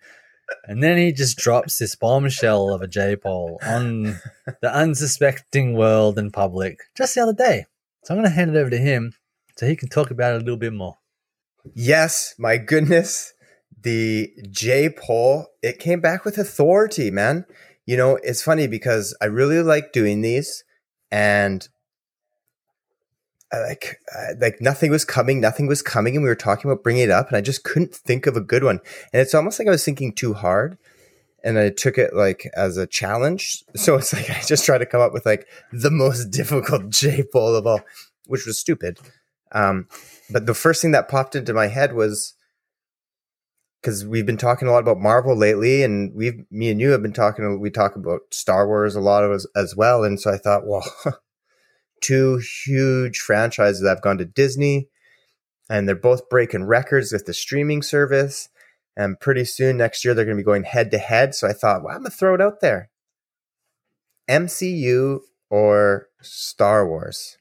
A: And then he just drops this bombshell of a J poll on the unsuspecting world and public just the other day. So I'm going to hand it over to him so he can talk about it a little bit more.
B: Yes, my goodness. The J poll, it came back with authority, man. You know, it's funny because I really like doing these and like like nothing was coming, nothing was coming, and we were talking about bringing it up, and I just couldn't think of a good one. And it's almost like I was thinking too hard, and I took it like as a challenge. So it's like I just tried to come up with like the most <laughs> difficult <laughs> J poll of all, which was stupid. Um, but the first thing that popped into my head was because we've been talking a lot about Marvel lately, and we've me and you have been talking. We talk about Star Wars a lot of us as well, and so I thought, well. <laughs> two huge franchises that have gone to Disney, and they're both breaking records with the streaming service. And pretty soon next year, they're going to be going head to head. So I thought, well, I'm going to throw it out there MCU or Star Wars.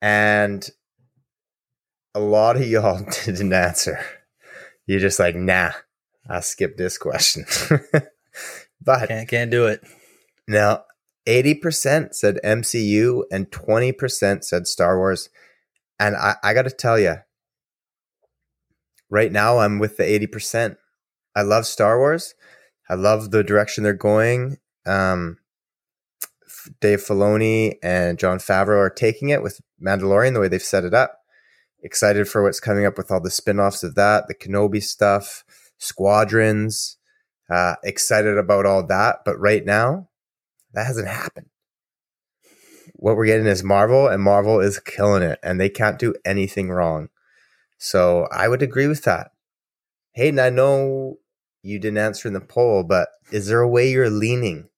B: And a lot of <laughs> y'all <laughs> didn't answer. You're just like, nah, I'll skip this question. <laughs> but
A: can't, can't do it.
B: Now, 80% said MCU and 20% said Star Wars. And I, I got to tell you, right now I'm with the 80%. I love Star Wars. I love the direction they're going. Um, Dave Filoni and Jon Favreau are taking it with Mandalorian the way they've set it up. Excited for what's coming up with all the spin offs of that, the Kenobi stuff, Squadrons. Uh, excited about all that. But right now, that hasn't happened. What we're getting is Marvel, and Marvel is killing it, and they can't do anything wrong. So I would agree with that. Hayden, I know you didn't answer in the poll, but is there a way you're leaning?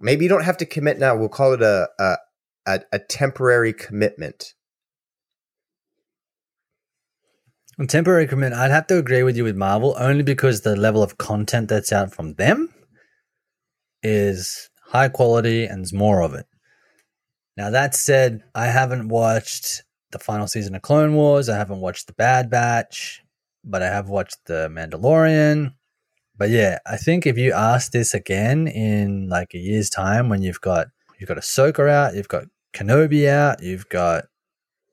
B: Maybe you don't have to commit now. We'll call it a a, a, a temporary commitment.
A: A temporary commitment. I'd have to agree with you with Marvel only because the level of content that's out from them is high quality and more of it. Now, that said, I haven't watched the final season of Clone Wars. I haven't watched The Bad Batch, but I have watched The Mandalorian. But yeah, I think if you ask this again in like a year's time when you've got you've got Ahsoka out, you've got Kenobi out, you've got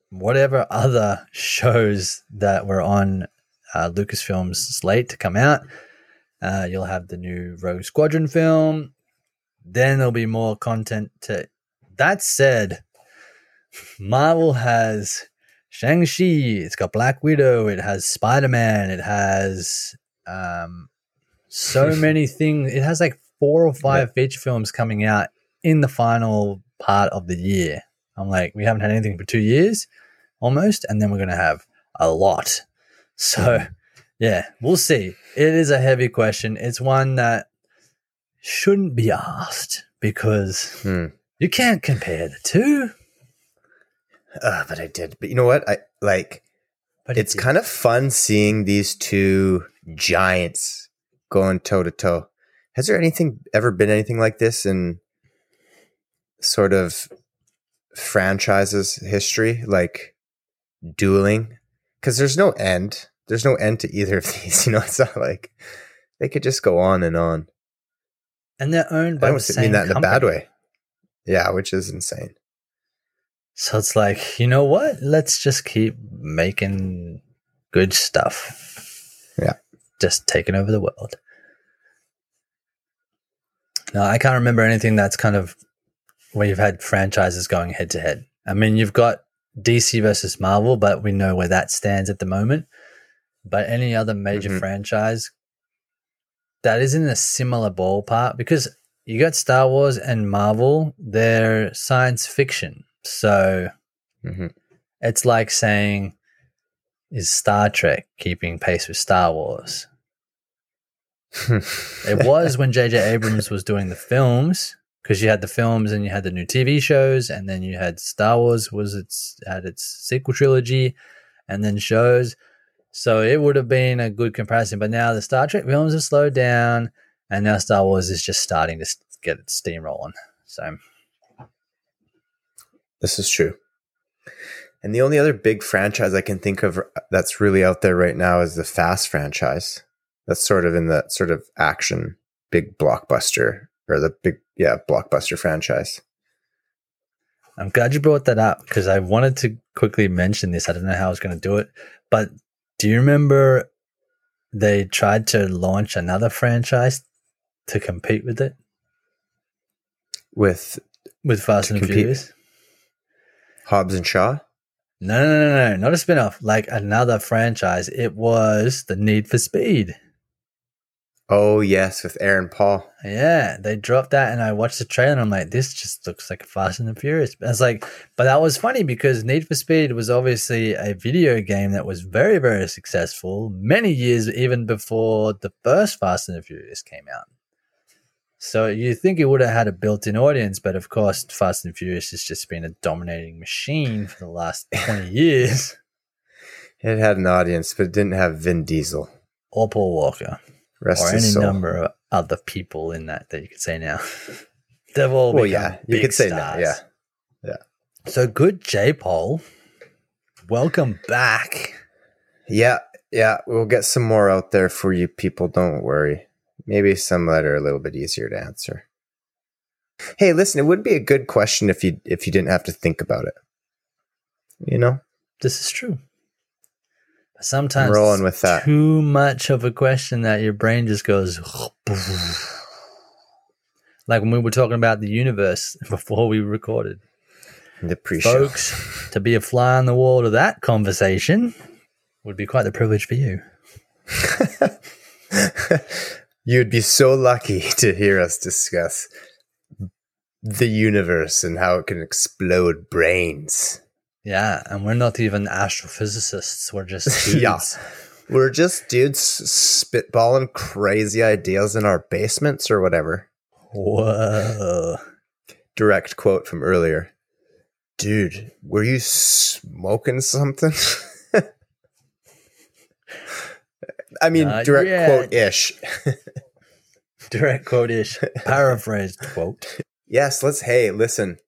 A: whatever other <laughs> shows that were on uh, Lucasfilm's slate to come out. Uh, you'll have the new Rogue Squadron film then there'll be more content to. That said, Marvel has Shang-Chi, it's got Black Widow, it has Spider-Man, it has um, so <laughs> many things. It has like four or five yeah. feature films coming out in the final part of the year. I'm like, we haven't had anything for two years almost, and then we're going to have a lot. So, yeah, we'll see. It is a heavy question. It's one that shouldn't be asked because hmm. you can't compare the two.
B: Uh, but I did. But you know what? I like. But it's kind of fun seeing these two giants going toe to toe. Has there anything ever been anything like this in sort of franchises history, like dueling? Because there's no end. There's no end to either of <laughs> these. You know, it's not like they could just go on and on
A: and they're owned by I don't the mean that in company.
B: a bad way. Yeah, which is insane.
A: So it's like, you know what? Let's just keep making good stuff.
B: Yeah.
A: Just taking over the world. Now, I can't remember anything that's kind of where you've had franchises going head to head. I mean, you've got DC versus Marvel, but we know where that stands at the moment. But any other major mm-hmm. franchise that is in a similar ballpark because you got Star Wars and Marvel, they're science fiction. So mm-hmm. it's like saying, is Star Trek keeping pace with Star Wars? <laughs> it was when J.J. Abrams was doing the films because you had the films and you had the new TV shows, and then you had Star Wars was its had its sequel trilogy, and then shows. So it would have been a good comparison. But now the Star Trek films have slowed down, and now Star Wars is just starting to get its steam rolling. So
B: this is true. And the only other big franchise I can think of uh, that's really out there right now is the Fast franchise. That's sort of in the sort of action big blockbuster or the big yeah blockbuster franchise.
A: I'm glad you brought that up because I wanted to quickly mention this. I don't know how I was going to do it, but do you remember they tried to launch another franchise to compete with it
B: with
A: with Fast and
B: compete?
A: Furious?
B: Hobbs and Shaw?
A: No, no, no, no, no, not a spin-off, like another franchise. It was the Need for Speed.
B: Oh yes, with Aaron Paul.
A: Yeah, they dropped that, and I watched the trailer, and I'm like, this just looks like a Fast and the Furious. I was like, but that was funny because Need for Speed was obviously a video game that was very, very successful many years even before the first Fast and the Furious came out. So you think it would have had a built-in audience, but of course, Fast and Furious has just been a dominating machine for the last <laughs> 20 years.
B: It had an audience, but it didn't have Vin Diesel.
A: Or Paul Walker.
B: Rest
A: or any
B: soul.
A: number of other people in that that you could say now. <laughs> They've all
B: Well, yeah, you could say that.
A: stars.
B: Yeah,
A: So good, J Paul. Welcome back.
B: yeah, yeah. We'll get some more out there for you people. Don't worry. Maybe some that are a little bit easier to answer. Hey, listen, it would be a good question if you if you didn't have to think about it. You know,
A: This is true. Sometimes
B: I'm rolling with that.
A: Too much of a question that your brain just goes. like when we were talking about the universe <laughs> before we recorded.
B: the pre-show.
A: Folks, to be a fly on the wall to that conversation would be quite the privilege for you. <laughs>
B: You'd be so lucky <laughs> to hear us discuss the universe and how it can explode brains.
A: Yeah, and we're not even astrophysicists. We're just <laughs> dudes.
B: Yeah. We're just dudes spitballing crazy ideas in our basements or whatever.
A: Whoa.
B: Direct quote from earlier. Dude, were you smoking something? <laughs> I mean, direct quote ish. <laughs>
A: Direct quote ish. Paraphrased quote.
B: Yes, let's, hey, listen,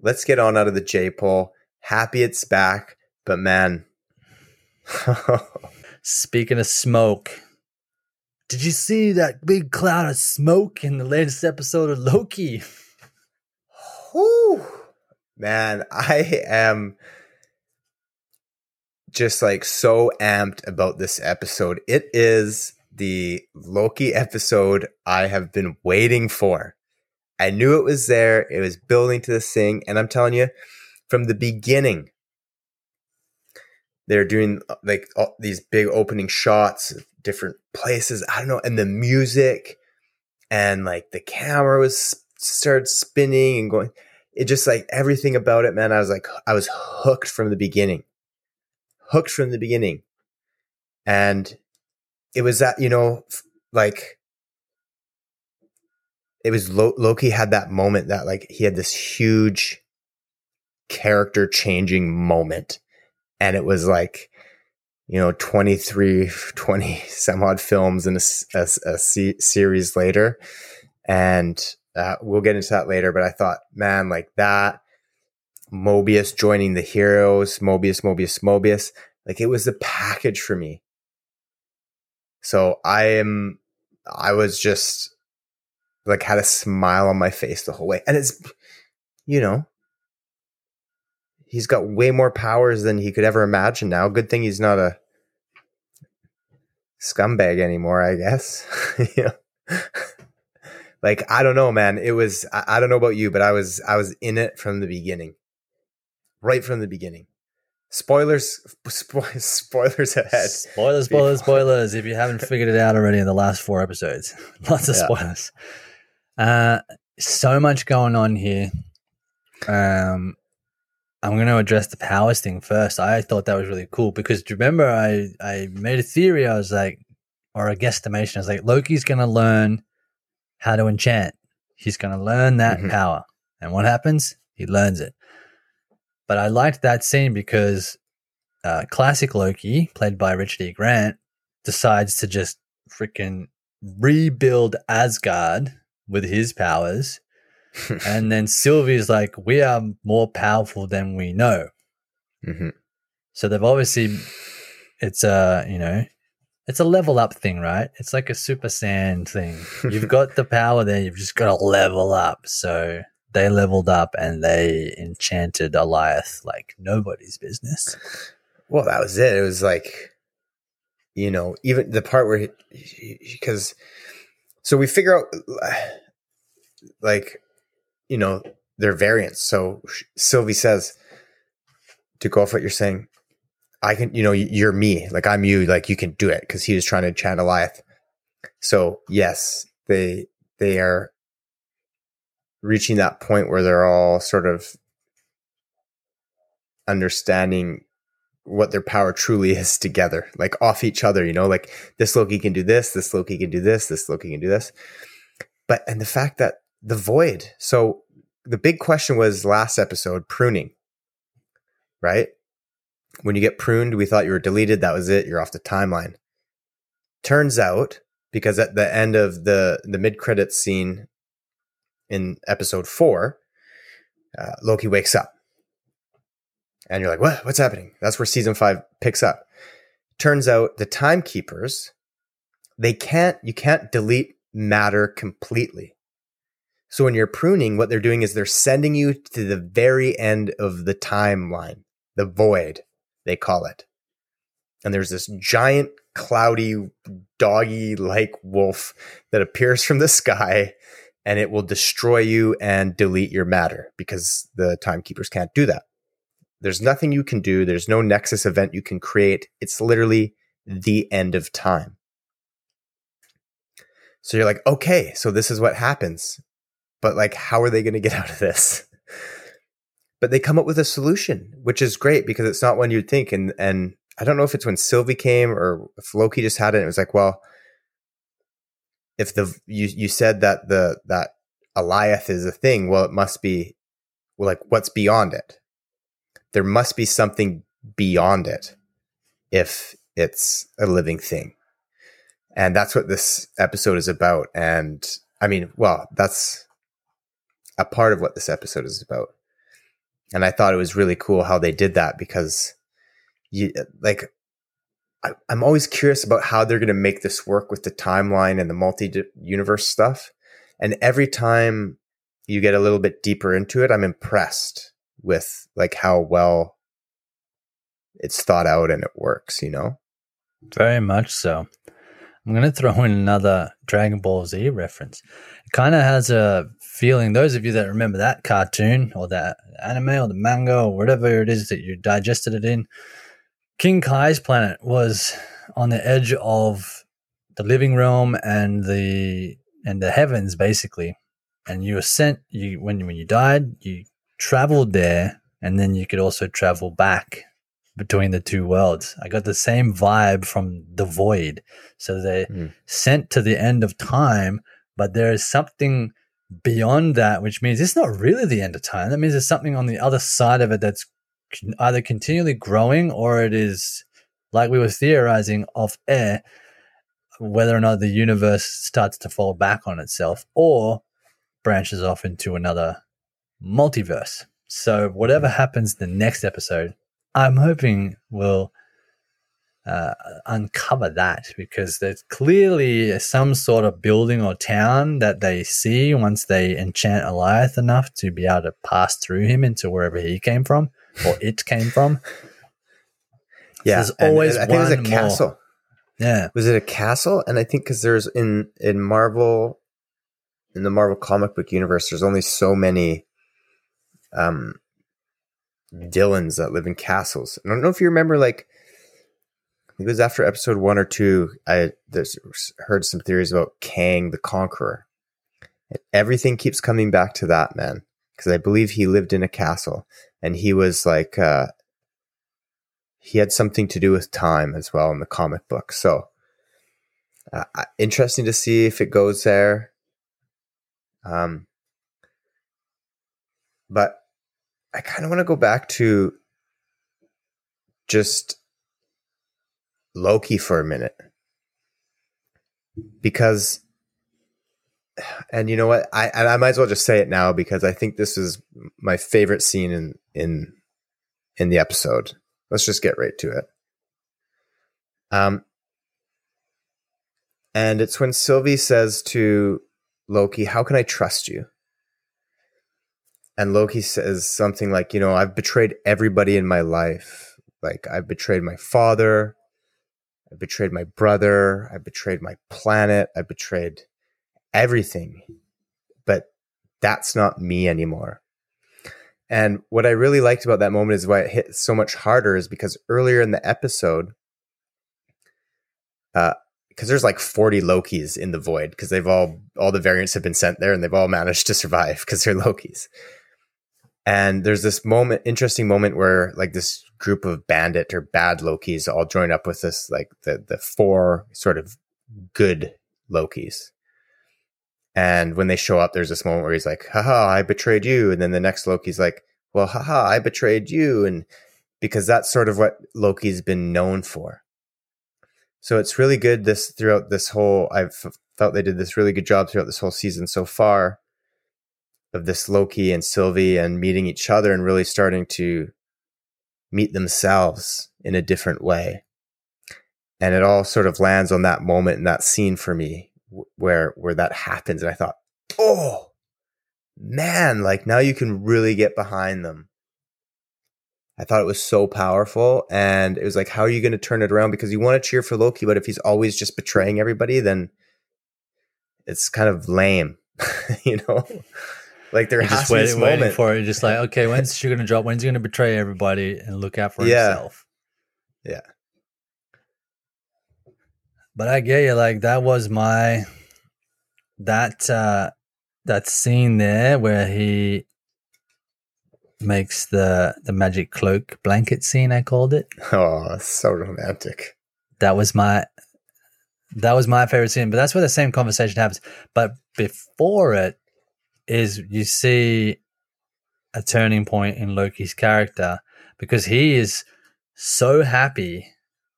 B: let's get on out of the J pole. Happy it's back, but man, <laughs>
A: Speaking of smoke, did you see that big cloud of smoke in the latest episode of Loki?
B: Whew. Man, I am just like so amped about this episode. It is the Loki episode I have been waiting for. I knew it was there. It was building to this thing. And I'm telling you, from the beginning, they're doing uh, like all these big opening shots of different places. I don't know. And the music and like the camera was started spinning and going it just like everything about it, man. I was like, I was hooked from the beginning, hooked from the beginning. And it was that, you know, like it was Lo- Loki had that moment that like he had this huge character changing moment. And it was like, you know, 23, 20 some odd films in a, a a series later. And uh, we'll get into that later, but I thought, man, like that Mobius joining the heroes, Mobius, Mobius, Mobius, like it was the package for me. So I am, I was just like had a smile on my face the whole way. And it's, you know, he's got way more powers than he could ever imagine now. Good thing he's not a scumbag anymore, I guess. <laughs> you know? <laughs> like I don't know, man. It was I, I don't know about you, but I was I was in it from the beginning, right from the beginning. Spoilers, <laughs> spo- spoilers ahead.
A: Spoilers, spoilers, spoilers. If you haven't figured it out already in the last four episodes, lots of
B: Yeah.
A: spoilers. Uh, so much going on here. Um, I'm going to address the powers thing first. I thought that was really cool because do you remember I I made a theory. I was like, or a guesstimation. I was like, Loki's going to learn how to enchant. He's going to learn that
B: Mhm.
A: power, and what happens? He learns it. But I liked that scene because uh, classic Loki, played by Richard E. Grant, decides to just freaking rebuild Asgard with his powers. And then Sylvie's like, We are more powerful than we know.
B: hmm
A: So they've obviously, it's a, you know, it's a level up thing, right? It's like a Super Saiyan thing. You've <laughs> got the power there, you've just got to level up. So they leveled up and they enchanted Alioth like nobody's business.
B: Well, that was it. It was like, you know, even the part where because so we figure out like, you know, their variants. So Sylvie says to go off what you're saying. I can, you know, you're me, like I'm you, like you can do it because he was trying to chant Alioth. So yes, they they are reaching that point where they're all sort of understanding what their power truly is together, like off each other, you know, like this Loki can do this, this Loki can do this, this Loki can do this. But, and the fact that the void, so the big question was last episode pruning, right? When you get pruned, we thought you were deleted. That was it. You're off the timeline. Turns out, because at the end of the, the mid credits scene in episode four, uh, Loki wakes up and you're like, what? What's happening? That's where season five picks up. Turns out the timekeepers, they can't, you can't delete matter completely. So when you're pruning, what they're doing is they're sending you to the very end of the timeline, the void, they call it. And there's this giant, cloudy, doggy like wolf that appears from the sky and it will destroy you and delete your matter because the timekeepers can't do that. There's nothing you can do. There's no Nexus event you can create. It's literally the end of time. So you're like, okay, so this is what happens. But like, how are they going to get <laughs> out of this? but they come up with a solution, which is great because it's not one you'd think. And, and I don't know if it's when Sylvie came or if Loki just had it. it was like, well, if the, you, you said that the, that Alioth is a thing, well, it must be well, like what's beyond it? there must be something beyond it if it's a living thing. And that's what this episode is about. And I mean, well, that's a part of what this episode is about. And I thought it was really cool how they did that because you like I, am always curious about how they're going to make this work with the timeline and the multi universe stuff. And every time you get a little bit deeper into it, I'm impressed with like how well it's thought out and it works, you know?
A: Very much so. I'm going to throw in another Dragon Ball Z reference. It kind of has a feeling, those of you that remember that cartoon or that anime or the manga or whatever it is that you digested it in, King Kai's planet was on the edge of the living realm and the and the heavens basically. And you were sent you when when you died, you traveled there and then you could also travel back between the two worlds. I got the same vibe from the void. So they mm. sent to the end of time, but there is something beyond that, which means it's not really the end of time. That means there's something on the other side of it that's either continually growing or it is like we were theorizing off air, whether or not the universe starts to fall back on itself or branches off into another multiverse. So whatever happens the next episode, I'm hoping we'll uh, uncover that because there's clearly some sort of building or town that they see once they enchant Alioth enough to be able to pass through him into wherever he came from or <laughs> it came from.
B: Yeah, there's always I think it was a castle.
A: More. Yeah,
B: was it a castle? And I think because there's in in Marvel, in the Marvel comic book universe, there's only so many um, Dylans that live in castles. I don't know if you remember, like, it was after episode one or two. I heard some theories about Kang the Conqueror. Everything keeps coming back to that man because I believe he lived in a castle and he was like, uh, he had something to do with time as well in the comic book. So, uh, interesting to see if it goes there. Um, but I kind of want to go back to just Loki for a minute. Because and you know what? I I might as well just say it now because I think this is my favorite scene in in in the episode. Let's just get right to it. Um, and it's when Sylvie says to Loki, How can I trust you? And Loki says something like, You know, I've betrayed everybody in my life. Like, I've betrayed my father. I betrayed my brother. I betrayed my planet. I betrayed everything. But that's not me anymore. And what I really liked about that moment is why it hit so much harder is because earlier in the episode, uh, because there's like 40 Lokis in the void because they've all all the variants have been sent there and they've all managed to survive because they're Lokis. And there's this moment, interesting moment where like this group of bandit or bad Lokis all join up with this like the the four sort of good Lokis. And when they show up, there's this moment where he's like, haha, I betrayed you. And then the next Loki's like, well, haha, I betrayed you. And because that's sort of what Loki's been known for. So it's really good this throughout this whole, I've felt they did this really good job throughout this whole season so far of this Loki and Sylvie and meeting each other and really starting to meet themselves in a different way. And it all sort of lands on that moment and that scene for me where where that happens. And i thought oh man like now you can really get behind them. I thought it was so powerful. And it was like how are you going to turn it around? Because you want to cheer for loki but if he's always just betraying everybody then it's kind of lame <laughs> you know like there
A: You're
B: has
A: just
B: to be
A: waiting,
B: this
A: waiting
B: moment
A: for it. Just like, <laughs> okay, when's she going to drop? When's he going to betray everybody and look out for
B: Yeah.
A: himself?
B: Yeah.
A: But I get you. Like that was my that uh that scene there where he makes the the magic cloak blanket scene. I called it.
B: oh so romantic
A: That was my that was my favorite scene. But that's where the same conversation happens. But before it is you see a turning point in Loki's character because he is so happy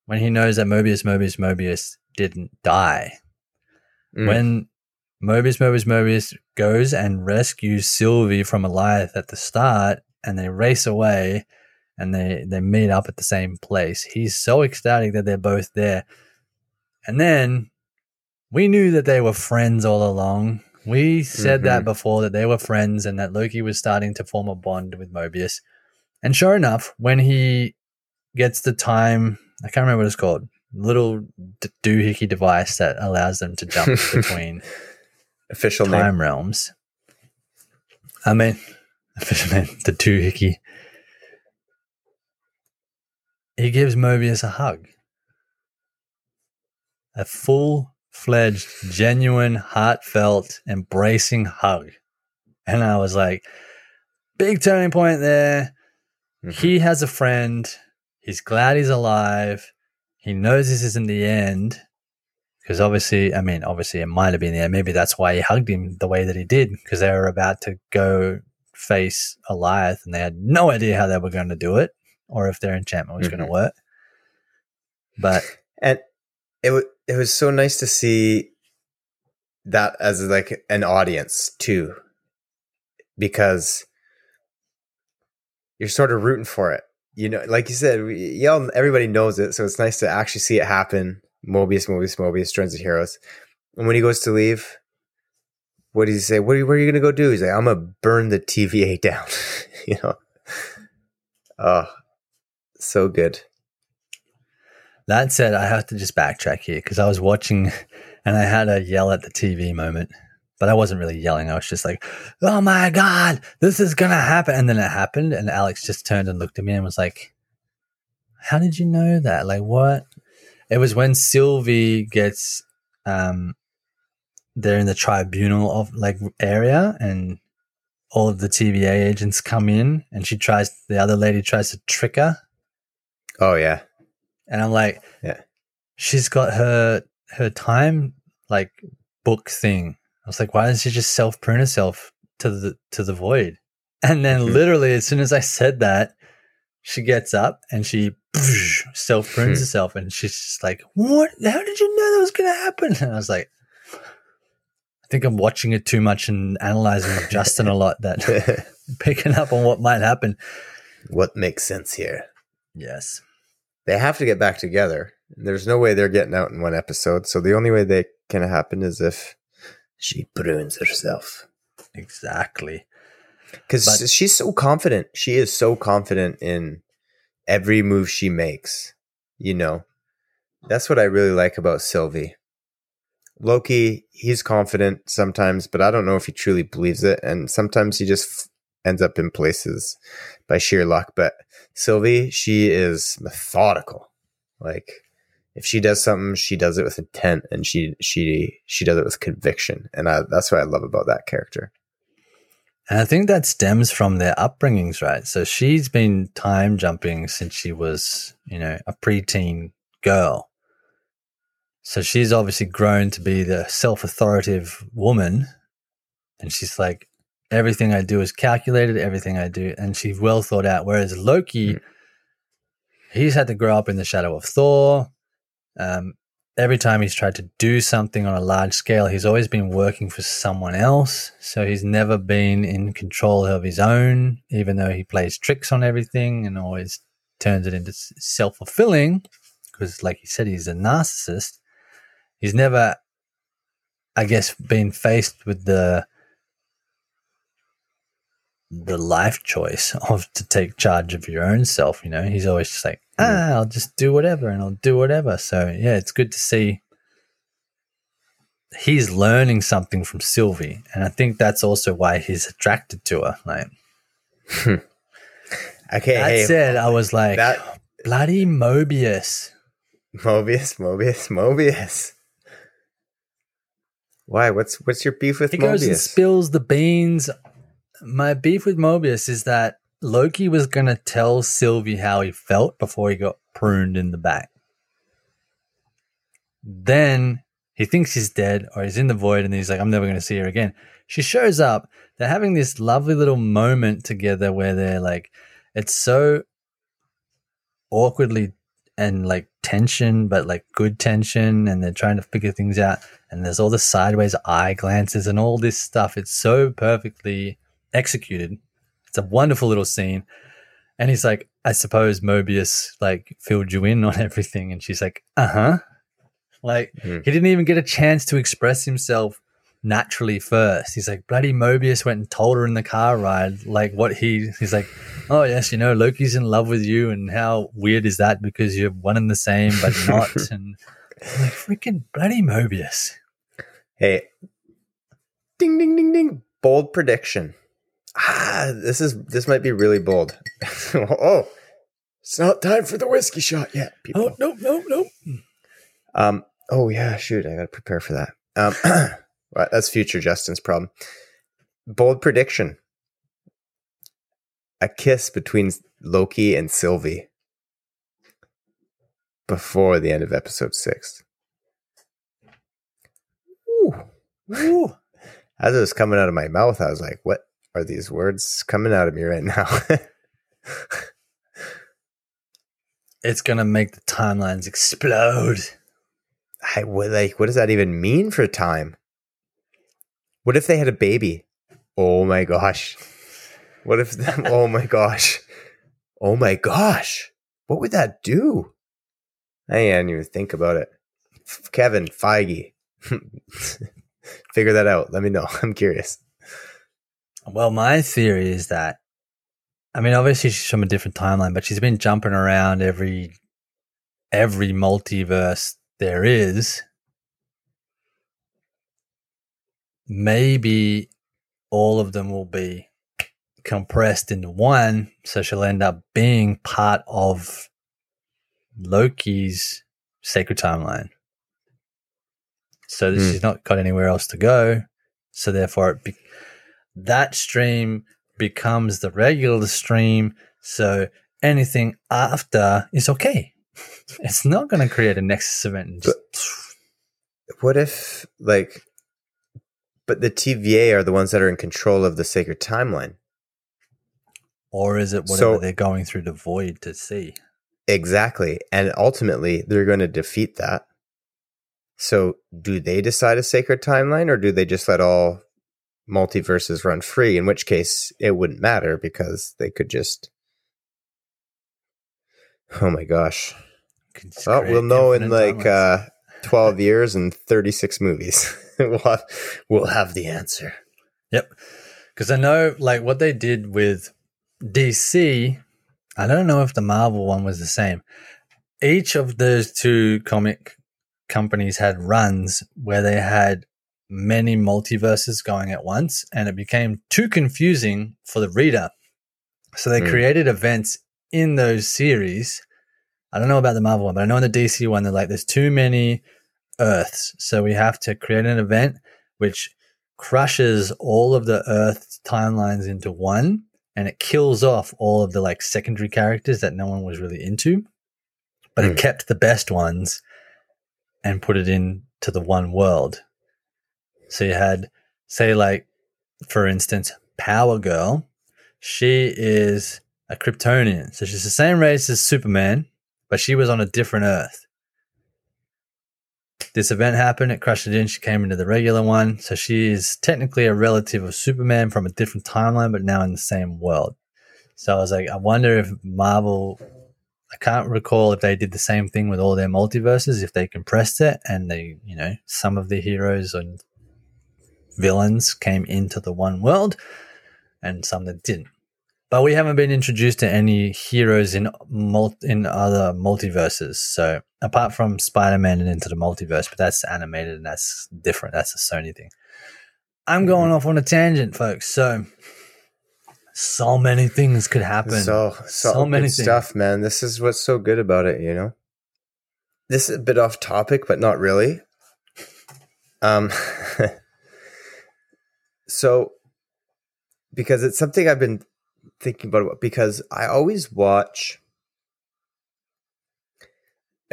A: when he knows that Mobius, Mobius, Mobius didn't die.
B: Mm.
A: When Mobius, Mobius, Mobius goes and rescues Sylvie from Alioth at the start and they race away and they, they meet up at the same place, he's so ecstatic that they're both there. And then we knew that they were friends all along. We said that mm-hmm. before that they were friends and that Loki was starting to form a bond with Mobius. And sure enough, when he gets the time, I can't remember what it's called, little d- doohickey device that allows them to jump <laughs> between
B: official name
A: time realms. I mean, <laughs> official name, the doohickey. He gives Mobius a hug. A full fledged, genuine, heartfelt, embracing hug. And I was like, big turning point there.
B: Mhm.
A: He has a friend. He's glad he's alive. He knows this isn't the end. Because obviously, I mean, obviously it might have been the end. Maybe that's why he hugged him the way that he did. Because they were about to go face Alioth and they had no idea how they were going to do it or if their enchantment was going
B: Mhm.
A: to work. But
B: and it was it was so nice to see that as like an audience too. Because you're sort of rooting for it you know like you said y'all everybody knows it so it's nice to actually see it happen. Mobius mobius mobius the heroes. And when he goes to leave what does he say? What are you, are you gonna go do? He's like i'm gonna burn the tva <laughs> down <laughs> you know? Oh so good
A: That said, I have to just backtrack here because I was watching <laughs> and I had a yell at the TV moment, but I wasn't really yelling. I was just like, oh my God, this is going to happen. And then it happened. And Alex just turned and looked at me and was like, how did you know that? Like, what? It was when Sylvie gets, um, they're in the tribunal of like area and all of the TVA agents come in and she tries, the other lady tries to trick her
B: oh yeah
A: and I'm like,
B: Yeah.
A: she's got her her time like book thing. I was like, why doesn't she just self prune herself to the to the void? And then
B: Mhm.
A: literally, as soon as I said that, she gets up and she <sniffs> self prunes
B: Hmm.
A: herself, and she's just like, "What? How did you know that was going to happen?" <laughs> And I was like, I think I'm watching it too much and analyzing Justin a lot. That <laughs> <laughs> picking up on what might happen.
B: What makes sense here?
A: Yes.
B: They have to get back together. There's no way they're getting out in one episode. So the only way they can happen is if she prunes herself.
A: Exactly.
B: Because she's so confident. She is so confident in every move she makes. You know, that's what I really like about Sylvie. Loki, he's confident sometimes, but I don't know if he truly believes it. And sometimes he just f- ends up in places by sheer luck. But Sylvie, she is methodical. Like, if she does something, she does it with intent, and she she she does it with conviction, and I, that's what I love about that character.
A: And I think that stems from their upbringings, right? So she's been time jumping since she was, you know, a preteen girl. So she's obviously grown to be the self authoritative woman. And she's like, everything I do is calculated, everything I do. And she's well thought out. Whereas Loki, he's had to grow up in the shadow of Thor. Um, every time he's tried to do something on a large scale, he's always been working for someone else. So he's never been in control of his own, even though he plays tricks on everything and always turns it into self fulfilling. Because, like he said, he's a narcissist. He's never, I guess, been faced with the the life choice <laughs> of to take charge of your own self. You know, he's always just like, ah, I'll just do whatever and I'll do whatever. So yeah, it's good to see he's learning something from Sylvie, and I think that's also why he's attracted to her. Like <laughs>
B: Okay,
A: that
B: hey,
A: said, I was like,
B: that <gasps>
A: bloody Mobius.
B: Mobius, Mobius, Mobius. Why? What's what's your beef with
A: He goes and
B: Mobius?
A: spills the beans. My beef with Mobius is that Loki was going to tell Sylvie how he felt before he got pruned in the back. Then he thinks he's dead or he's in the void and he's like, I'm never going to see her again. She shows up. They're having this lovely little moment together where they're like, it's so awkwardly and like tension, but like good tension. And they're trying to figure things out. And there's all the sideways eye glances and all this stuff. It's so perfectly executed. It's a wonderful little scene. And he's like, I suppose Mobius like filled you in on <laughs> everything. And she's like, uh huh. Like
B: Hmm.
A: he didn't even get a chance to express himself naturally first. He's like, bloody Mobius went and told her in the car ride, like what he, he's like, oh yes, you know, Loki's in love with you. And how weird is that because you're one and the same, but <laughs> not. and I'm like, freaking bloody Mobius.
B: Hey, ding, ding, ding, ding. Bold prediction. Ah, this is this might be really bold. <laughs> oh,
C: It's not time for the whiskey shot yet, people.
A: Oh, no, no, no.
B: um, oh yeah, shoot, I gotta prepare for that. Um, <clears throat> right, that's future Justin's problem. Bold prediction. A kiss between Loki and Sylvie before the end of episode six. Ooh.
A: Ooh.
B: As it was coming out of my mouth, I was like, what are these words coming out of me right now? <laughs>
A: It's going to make the timelines explode.
B: I what, like, what does that even mean for time? What if they had a baby? Oh my gosh. What if, <laughs> oh my gosh. Oh my gosh. What would that do? I didn't even think about it. Kevin Feige. <laughs> Figure that out. Let me know. I'm curious.
A: Well, my theory is that, I mean, obviously she's from a different timeline, but she's been jumping around every every multiverse there is. Maybe all of them will be compressed into one, so she'll end up being part of Loki's sacred timeline. So
B: Hmm.
A: she's not got anywhere else to go. So therefore, it be- that stream becomes the regular stream. So anything after is okay. <laughs> It's not going to create a Nexus event. And just,
B: What if, like, but the TVA are the ones that are in control of the sacred timeline?
A: or is it whatever
B: So-
A: they're going through the void to see?
B: Exactly. And ultimately, they're going to defeat that. So, do they decide a sacred timeline or do they just let all multiverses run free? In which case, it wouldn't matter because they could just Oh my gosh. Well, we'll know in like uh, <laughs> 12 years and 36 movies. <laughs> we'll, have, we'll have the answer.
A: Yep. Because I know, like, what they did with DC, I don't know if the Marvel one was the same. Each of those two comic companies had runs where they had many multiverses going at once, and it became too confusing for the reader. So they
B: Hmm.
A: created events in those series. I don't know about the Marvel one, but I know in the DC one, they're like, there's too many Earths. So we have to create an event which crushes all of the Earth timelines into one and it kills off all of the like secondary characters that no one was really into. But
B: Hmm.
A: it kept the best ones and put it into the one world. So you had, say, like, for instance, Power Girl. She is a Kryptonian. So she's the same race as Superman, but she was on a different Earth. This event happened, it crushed it in, she came into the regular one. So she is technically a relative of Superman from a different timeline, but now in the same world. So I was like, I wonder if Marvel I can't recall if they did the same thing with all their multiverses, if they compressed it and they, you know, some of the heroes and villains came into the one world and some that didn't. But we haven't been introduced to any heroes in mul- in other multiverses. So apart from Spider-Man and Into the Multiverse, but that's animated and that's different. That's a Sony thing. I'm going off on a tangent, folks. So so many things could happen.
B: So, so,
A: So many
B: stuff, man. This is what's so good about it, you know? This is a bit off topic, but not really. Um, <laughs> so, because it's something I've been thinking about, because I always watch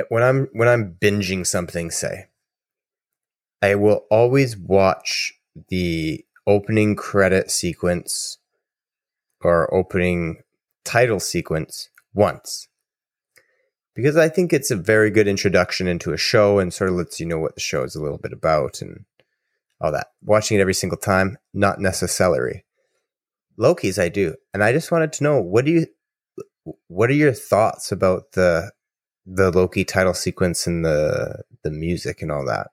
B: when I'm when I'm binging something. Say, I will always watch the opening credit sequence or opening title sequence once because I think it's a very good introduction into a show and sort of lets you know what the show is a little bit about and all that. Watching it every single time, not necessary. Loki's I do. And I just wanted to know what do you what are your thoughts about the the Loki title sequence and the the music and all that?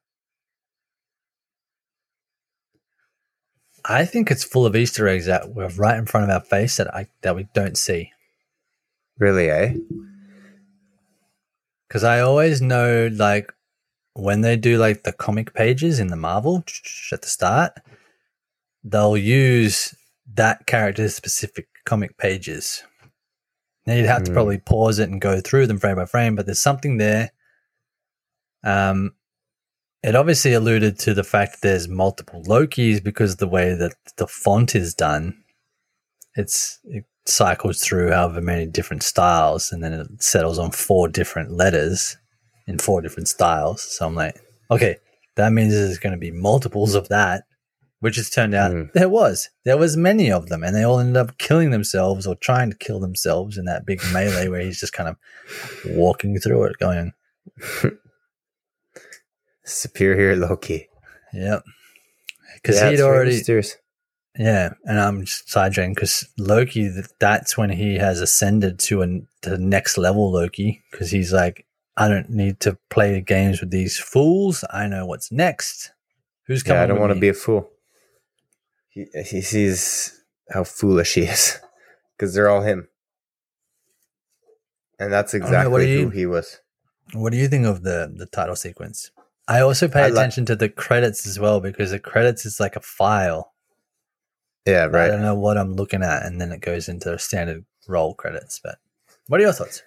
A: I think it's full of Easter eggs that were right in front of our face that I that we don't see.
B: Really, eh?
A: Because I always know, like, when they do like the comic pages in the Marvel at the start, they'll use that character's specific comic pages. Now you'd have to
B: Hmm.
A: probably pause it and go through them frame by frame, but there's something there. Um, it obviously alluded to the fact that there's multiple Lokis because of the way that the font is done. It's it cycles through however many different styles, and then it settles on four different letters in four different styles. So I'm like, okay, that means there's going to be multiples of that, which has turned out
B: Mm.
A: there was. There was many of them, and they all ended up killing themselves or trying to kill themselves in that big melee where he's just kind of walking through it, going, <laughs>
B: Superior Loki.
A: "Yep," because
B: Yeah,
A: he'd already
B: mysterious.
A: Yeah, and I'm sidetracking because Loki. That's when he has ascended to an to the next level Loki because he's like, I don't need to play games with these fools. I know what's next. Who's coming?
B: Yeah, I don't
A: want
B: to be a fool. He, he sees how foolish he is <laughs> because they're all him. And that's
A: know,
B: exactly
A: you-
B: who he was.
A: What do you think of the the title sequence? I also pay
B: I
A: attention to the credits as well because the credits is like a file.
B: Yeah, right.
A: I don't know what I'm looking at, and then it goes into standard roll credits. But what are your thoughts?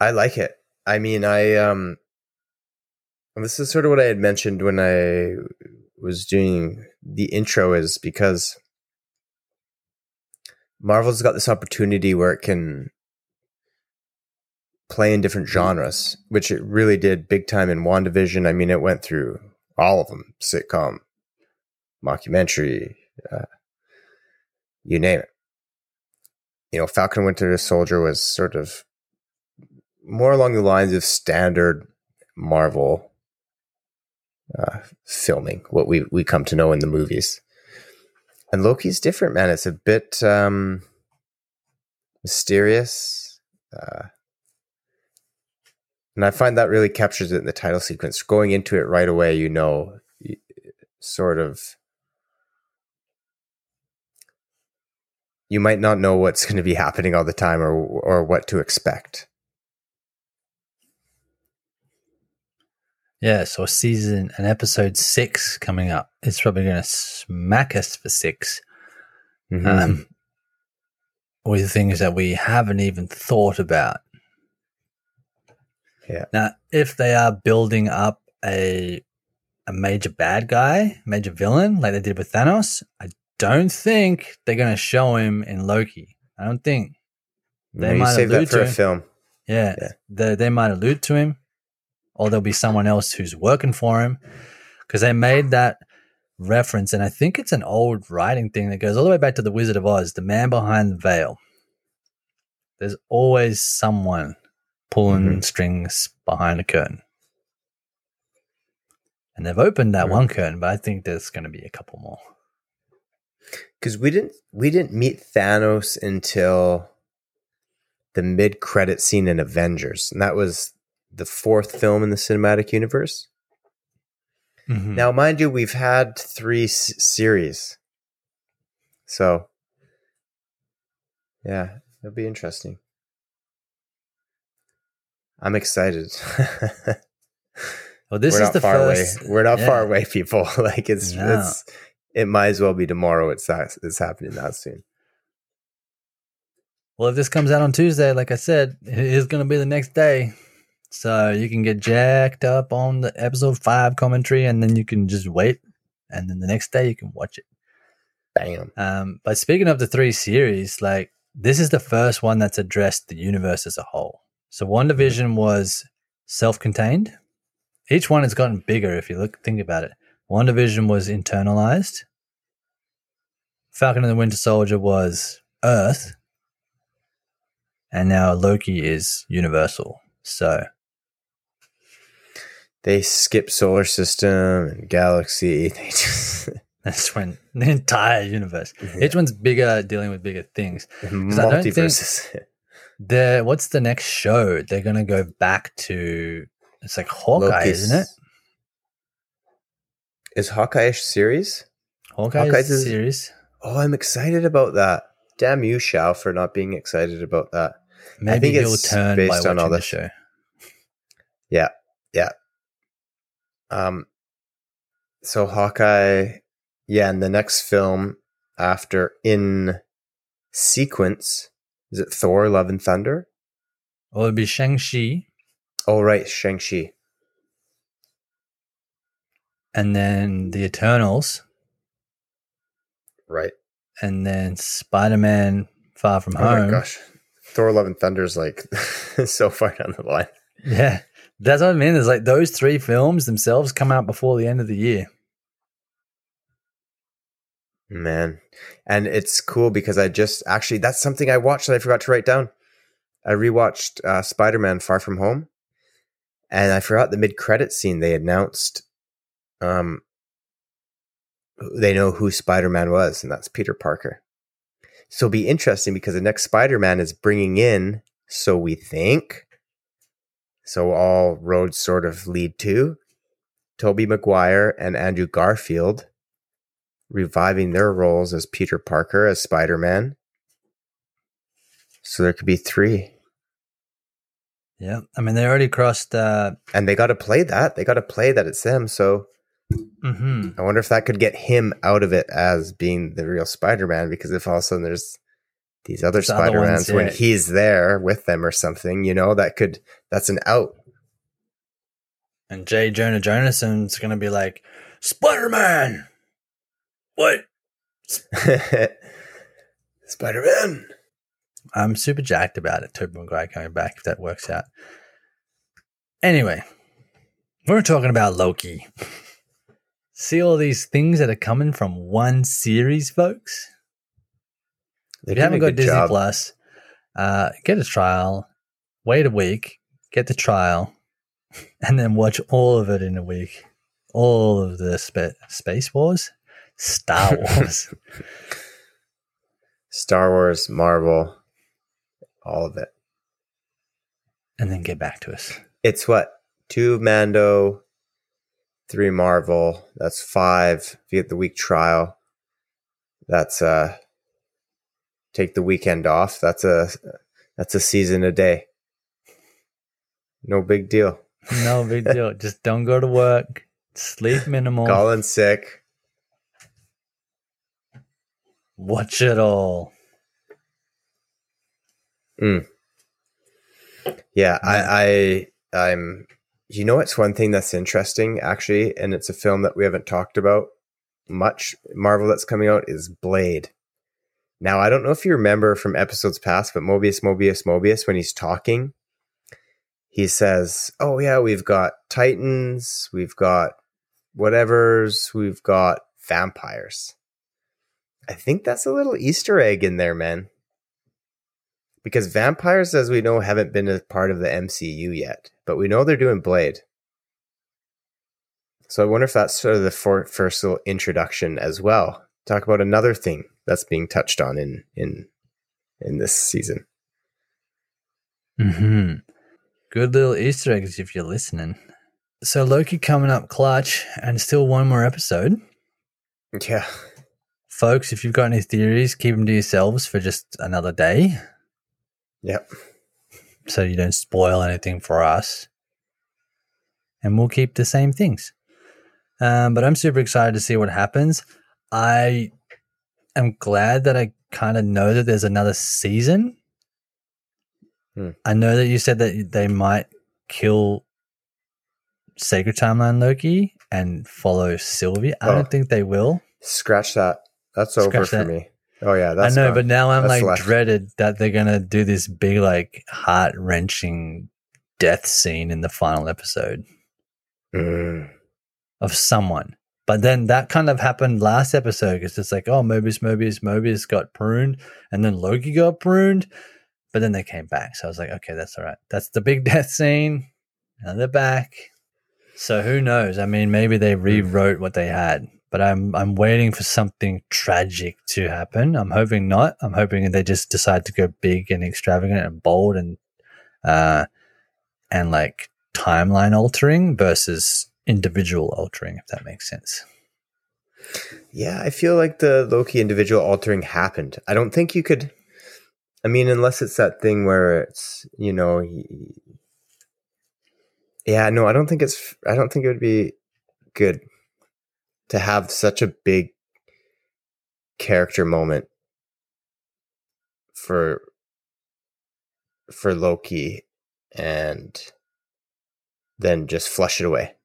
B: I like it. I mean, I um this is sort of what I had mentioned when I was doing the intro is because Marvel's got this opportunity where it can play in different genres, which it really did big time in WandaVision. I mean, it went through all of them, sitcom, mockumentary, uh, you name it. You know, Falcon Winter Soldier was sort of more along the lines of standard Marvel uh, filming, what we we come to know in the movies. And Loki's different, man. It's a bit um, mysterious. Uh, And I find that really captures it in the title sequence. Going into it right away, you know, sort of. You might not know what's <laughs> going to be happening all the time or or what to expect.
A: Yeah, so season and episode six coming up. It's probably going to smack us for 6
B: Mhm.
A: um, with things that we haven't even thought about.
B: Yeah.
A: Now, if they are building up a a major bad guy, major villain, like they did with Thanos, I don't think they're going to show him in Loki. I don't think. they might
B: save that
A: allude
B: for
A: to
B: a
A: him.
B: film.
A: Yeah,
B: Yeah.
A: They, they might allude to him, or there'll be someone else who's working for him because they made that reference, and I think it's an old writing thing that goes all the way back to the Wizard of Oz, the man behind the veil. There's always someone pulling
B: Mhm.
A: strings behind a curtain. And they've opened that
B: Right.
A: one curtain, but I think there's going to be a couple more.
B: because we didn't we didn't meet Thanos until the mid credit scene in Avengers, and that was the fourth film in the cinematic universe.
A: Mhm.
B: Now, mind you, we've had three s- series, so yeah, it'll be interesting. I'm excited. <laughs>
A: well, this
B: We're
A: is the
B: far
A: first.
B: away. We're not
A: yeah.
B: far away, <laughs> people. like it's
A: No.
B: it's it might as well be tomorrow. It's that it's happening that soon.
A: Well, if this comes out on Tuesday, like I said, it is going to be the next day. So you can get jacked up on the episode five commentary and then you can just wait. And then the next day you can watch it.
B: Bam.
A: Um, but speaking of the three series, like this is the first one that's addressed the universe as a whole. So WandaVision was self contained. Each one has gotten bigger if you look think about it. WandaVision was internalized. Falcon and the Winter Soldier was Earth. And now Loki is universal. So
B: They skip solar system and galaxy. <laughs> They just <laughs>
A: that's when the entire universe. Each one's bigger, dealing with bigger things. I don't think-
B: multiverses. <laughs>
A: The what's the next show? They're gonna go back to it's like Hawkeye,
B: Loki's-
A: isn't it?
B: Is Hawkeye a series?
A: Hawkeye
B: Hawkeye's
A: is
B: is-
A: series.
B: Oh, I'm excited about that. Damn you, Shao, for not being excited about that.
A: Maybe
B: think
A: he'll
B: it's
A: turn by
B: based on all
A: the show.
B: Um, so Hawkeye, yeah, and the next film after in sequence is it Thor: Love and Thunder?
A: Well, it'd be Shang Chi,
B: Oh, right, Shang Chi.
A: and then the Eternals,
B: Right.
A: and then Spider Man Far From
B: Oh my
A: Home.
B: gosh, Thor: Love and Thunder is like <laughs> so far down the line.
A: Yeah, that's what I mean. Is like those three films themselves come out before the end of the year.
B: Man. And it's cool because I just actually, that's something I watched that I forgot to write down. I rewatched uh, Spider Man Far From Home and I forgot the mid credit scene. They announced um, they know who Spider Man was, and that's Peter Parker. So it'll be interesting because the next Spider Man is bringing in, so we think, so all roads sort of lead to Tobey Maguire and Andrew Garfield reviving their roles as Peter Parker as Spider Man. So there could be three.
A: Yeah, I mean they already crossed. Uh,
B: And they got to play that. They got to play that it's them. So
A: mhm.
B: I wonder if that could get him out of it as being the real Spider Man. Because if all of a sudden there's these other
A: There's
B: Spider Mans when he's there with them or something, you know, that could, that's an out.
A: And J. Jonah Jameson's gonna be like Spider Man. What? <laughs>
B: Spider Man.
A: I'm super jacked about it. Tobey Maguire coming back if that works out. Anyway, we're talking about Loki. <laughs> See all these things that are coming from one series, folks.
B: They
A: If you haven't got Disney
B: job.
A: Plus, uh, get a trial, wait a week, get the trial, <laughs> and then watch all of it in a week. All of the spa- Space Wars, Star Wars. <laughs>
B: Star Wars, Marvel, all of it.
A: and then get back to us.
B: It's what two Mando, three Marvel. That's five. If you get the week trial, that's uh take the weekend off. That's a that's a season a day. No big deal.
A: No big <laughs> deal. Just don't go to work. Sleep minimal.
B: Colin sick.
A: Watch it all.
B: Mm. Yeah, I, I, I'm. You know, it's one thing that's interesting actually, and it's a film that we haven't talked about much. Marvel that's coming out is Blade. Now, I don't know if you remember from episodes past, but Mobius, Mobius, Mobius, when he's talking, he says, "Oh yeah, we've got Titans, we've got whatever's, we've got vampires." I think that's a little Easter egg in there, man because vampires, as we know, haven't been a part of the MCU yet, but we know they're doing Blade. So I wonder if that's sort of the for- first little introduction as well. Talk about another thing that's being touched on in in in this season.
A: Hmm. Good little Easter eggs if you're listening. So Loki coming up clutch, and still one more episode.
B: Yeah,
A: folks. If you've got any theories, keep them to yourselves for just another day.
B: Yep.
A: So you don't spoil anything for us. And we'll keep the same things. Um, but I'm super excited to see what happens. I am glad that I kind of know that there's another season. Hmm. I know that you said that they might kill Sacred Timeline Loki and follow Sylvie. I oh, don't think they will.
B: Scratch that. That's Scratch over for me. Oh yeah,
A: I know, gone. but now I'm that's like left. dreaded that they're gonna do this big like heart wrenching death scene in the final episode
B: mm.
A: of someone. But then that kind of happened last episode because it's like, oh, Mobius, Mobius, Mobius got pruned, and then Loki got pruned, but then they came back. So I was like, okay, that's all right. That's the big <laughs> death scene. Now they're back. So who knows? I mean, maybe they hmm. rewrote what they had but I'm I'm waiting for something tragic to happen. I'm hoping not. I'm hoping they just decide to go big and extravagant and bold and uh and like timeline altering versus individual altering, if that makes sense.
B: Yeah, I feel like the Loki individual altering happened. I don't think you could. I mean, unless it's that thing where it's you know. Yeah, no, I don't think it's. I don't think it would be good to have such a big character moment for for Loki and then just flush it away.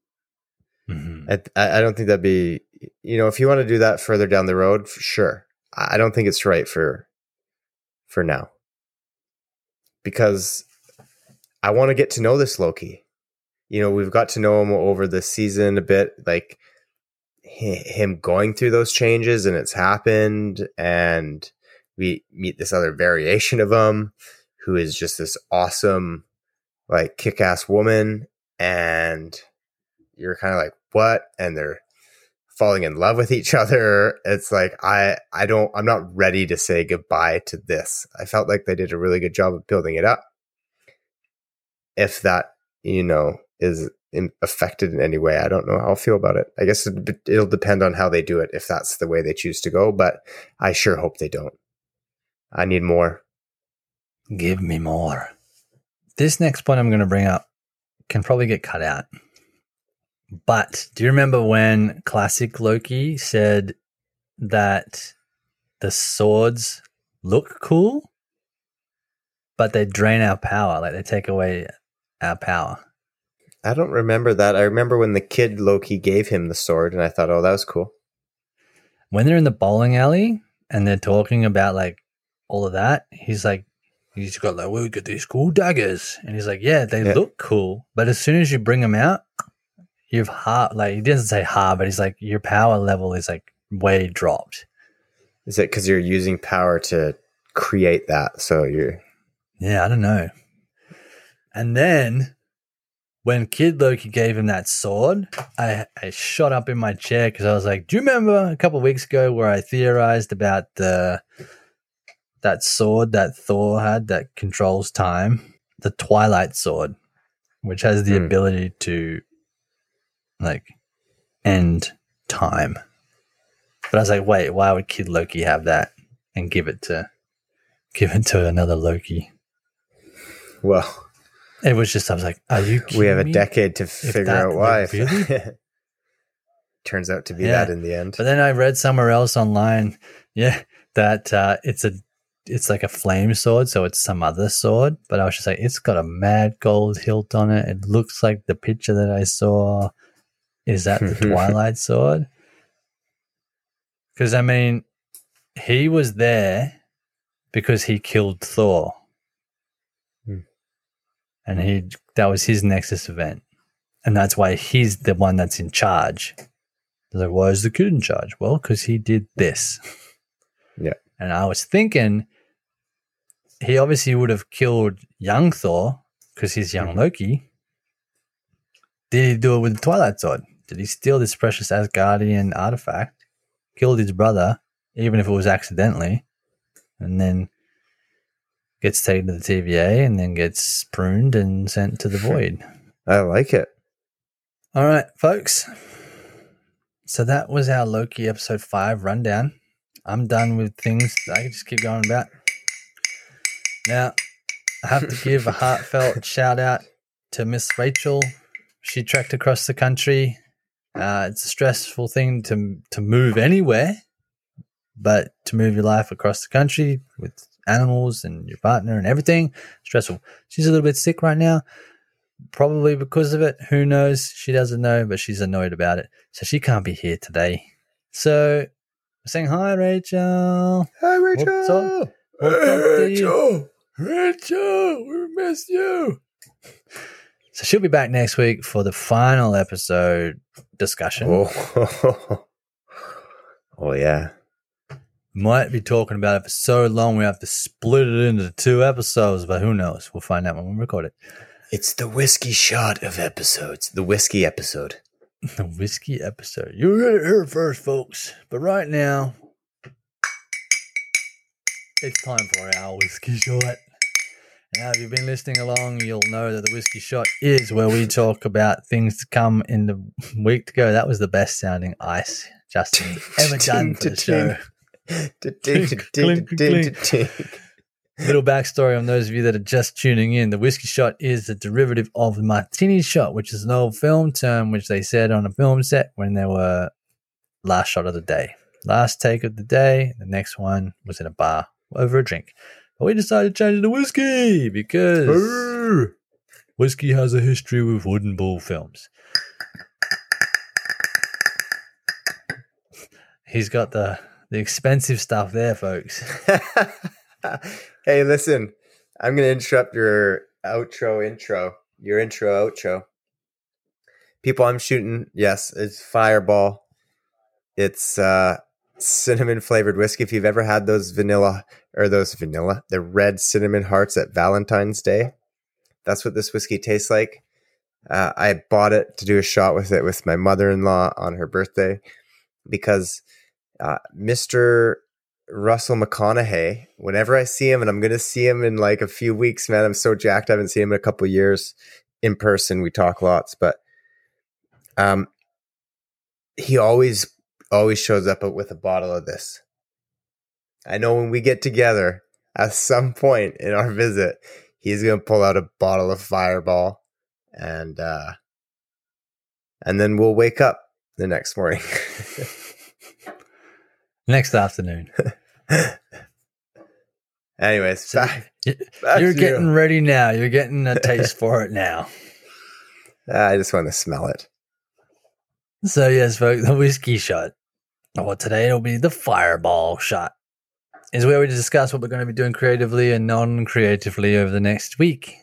B: Mm-hmm. I, I don't think that'd be you know if you want to do that further down the road, sure. I don't think it's right for for now because I want to get to know this Loki. You know, we've got to know him over the season a bit. Like him going through those changes and it's happened and we meet this other variation of him who is just this awesome like kick-ass woman and you're kind of like what and they're falling in love with each <laughs> other it's like i i don't i'm not ready to say goodbye to this i felt like they did a really good job of building it up if that you know is in, affected in any way. I don't know how I'll feel about it. I guess it, it'll depend on how they do it if that's the way they choose to go, but I sure hope they don't. I need more.
A: Give me more. This next point I'm going to bring up can probably get cut out. But do you remember when classic Loki said that the swords look cool, but they drain our power, like they take away our power?
B: I don't remember that. I remember when the kid Loki gave him the sword, and I thought, oh, that was cool.
A: When they're in the bowling alley and they're talking about like all of that, he's like, he's got like, we got these cool daggers, and he's like, yeah, they yeah. look cool, but as soon as you bring them out, you've hard like he doesn't say hard, but he's like your power level is like way dropped.
B: Is it because you're using power to create that? So you're
A: yeah, I don't know. And then when Kid Loki gave him that sword, I, I shot up in my chair because I was like, "Do you remember a couple weeks ago where I theorized about the that sword that Thor had that controls time, the Twilight sword?" which has the
B: Hmm.
A: ability to like end time. But I was like, wait, why would Kid Loki have that and give it to give it to another Loki?
B: Well,
A: It was just I was like, are you?
B: we have a decade to figure out why.
A: really? <laughs>
B: Turns out to be
A: Yeah.
B: that in the end.
A: But then I read somewhere else online, yeah, that uh, it's a it's like a flame sword, so it's some other sword. But I was just like, it's got a mad gold hilt on it. It looks like the picture that I saw. Is that the <laughs> Twilight sword? Because I mean, he was there because he killed Thor,
B: Hmm.
A: and he that was his Nexus event, and that's why he's the one that's in charge. Like, why is the kid in charge? Well, because he did this. <laughs>
B: Yeah.
A: And I was thinking he obviously would have killed young Thor because he's young
B: Mhm.
A: Loki. Did he do it with the Twilight Sword? Did he steal this precious Asgardian artifact, killed his brother, even if it was accidentally, and then gets taken to the TVA and then gets pruned and sent to the <laughs> void?
B: I like it.
A: All right, folks. So that was our Loki episode five rundown. I'm done with things. I can just keep going about. Now, I have to give a <laughs> heartfelt shout out to Miss Rachel. She trekked across the country. Uh, it's a stressful thing to to move anywhere, but to move your life across the country with animals and your partner and everything, stressful. She's a little bit sick right now probably because of it. Who knows? She doesn't know, but she's annoyed about it. So she can't be here today. So we're saying hi, Rachel.
B: Hi,
A: What's
B: Rachel.
A: up? What's up you?
C: Rachel, Rachel, we missed you.
A: So she'll be back next week for the final episode discussion.
B: Oh. <laughs> oh, yeah.
A: Might be talking about it for so long we have to split it into two episodes, but who knows? We'll find out when we record it.
B: It's the whiskey shot of episodes. The whiskey episode. <laughs>
A: The whiskey episode. You heard it here first, folks. But right now, it's time for our whiskey shot. Now, if you've been listening along, you'll know that the whiskey shot is where we talk about things to come in the week to go. That was the best sounding ice Justin <laughs> ever done for the show. <laughs> Little backstory on those of you that are just tuning in. The whiskey shot is a derivative of the martini shot, which is an old film term which they said on a film set when they were last shot of the day. Last take of the day, the next one was in a bar over a drink. But we decided to change it to whiskey because whiskey has a history with wooden bull films. He's got the the expensive stuff there, folks. <laughs>
B: hey, listen, I'm going to interrupt your outro intro, your intro outro. People, I'm shooting. Yes, it's Fireball. It's uh, cinnamon flavored whiskey. If you've ever had those vanilla or those vanilla, the red cinnamon hearts at Valentine's Day, that's what this whiskey tastes like. Uh, I bought it to do a shot with it with my mother in law on her birthday because uh, Mr. Russell McConaughey, whenever I see him, and I'm going to see him in like a few weeks, man, I'm so jacked. I haven't seen him in a couple years in person. We talk lots, but um, he always, always shows up with a bottle of this. I know when we get together at some point in our visit, he's going to pull out a bottle of Fireball and, uh, and then we'll wake up the next morning. <laughs>
A: Next afternoon. <laughs>
B: Anyways,
A: So-
B: back, back
A: You're getting
B: you.
A: ready now. You're getting a <laughs> taste for it now.
B: I just want to smell it.
A: So yes, folks, the whiskey shot. Well, today it'll be the fireball shot. Is where we discuss what we're going to be doing creatively and non-creatively over the next week.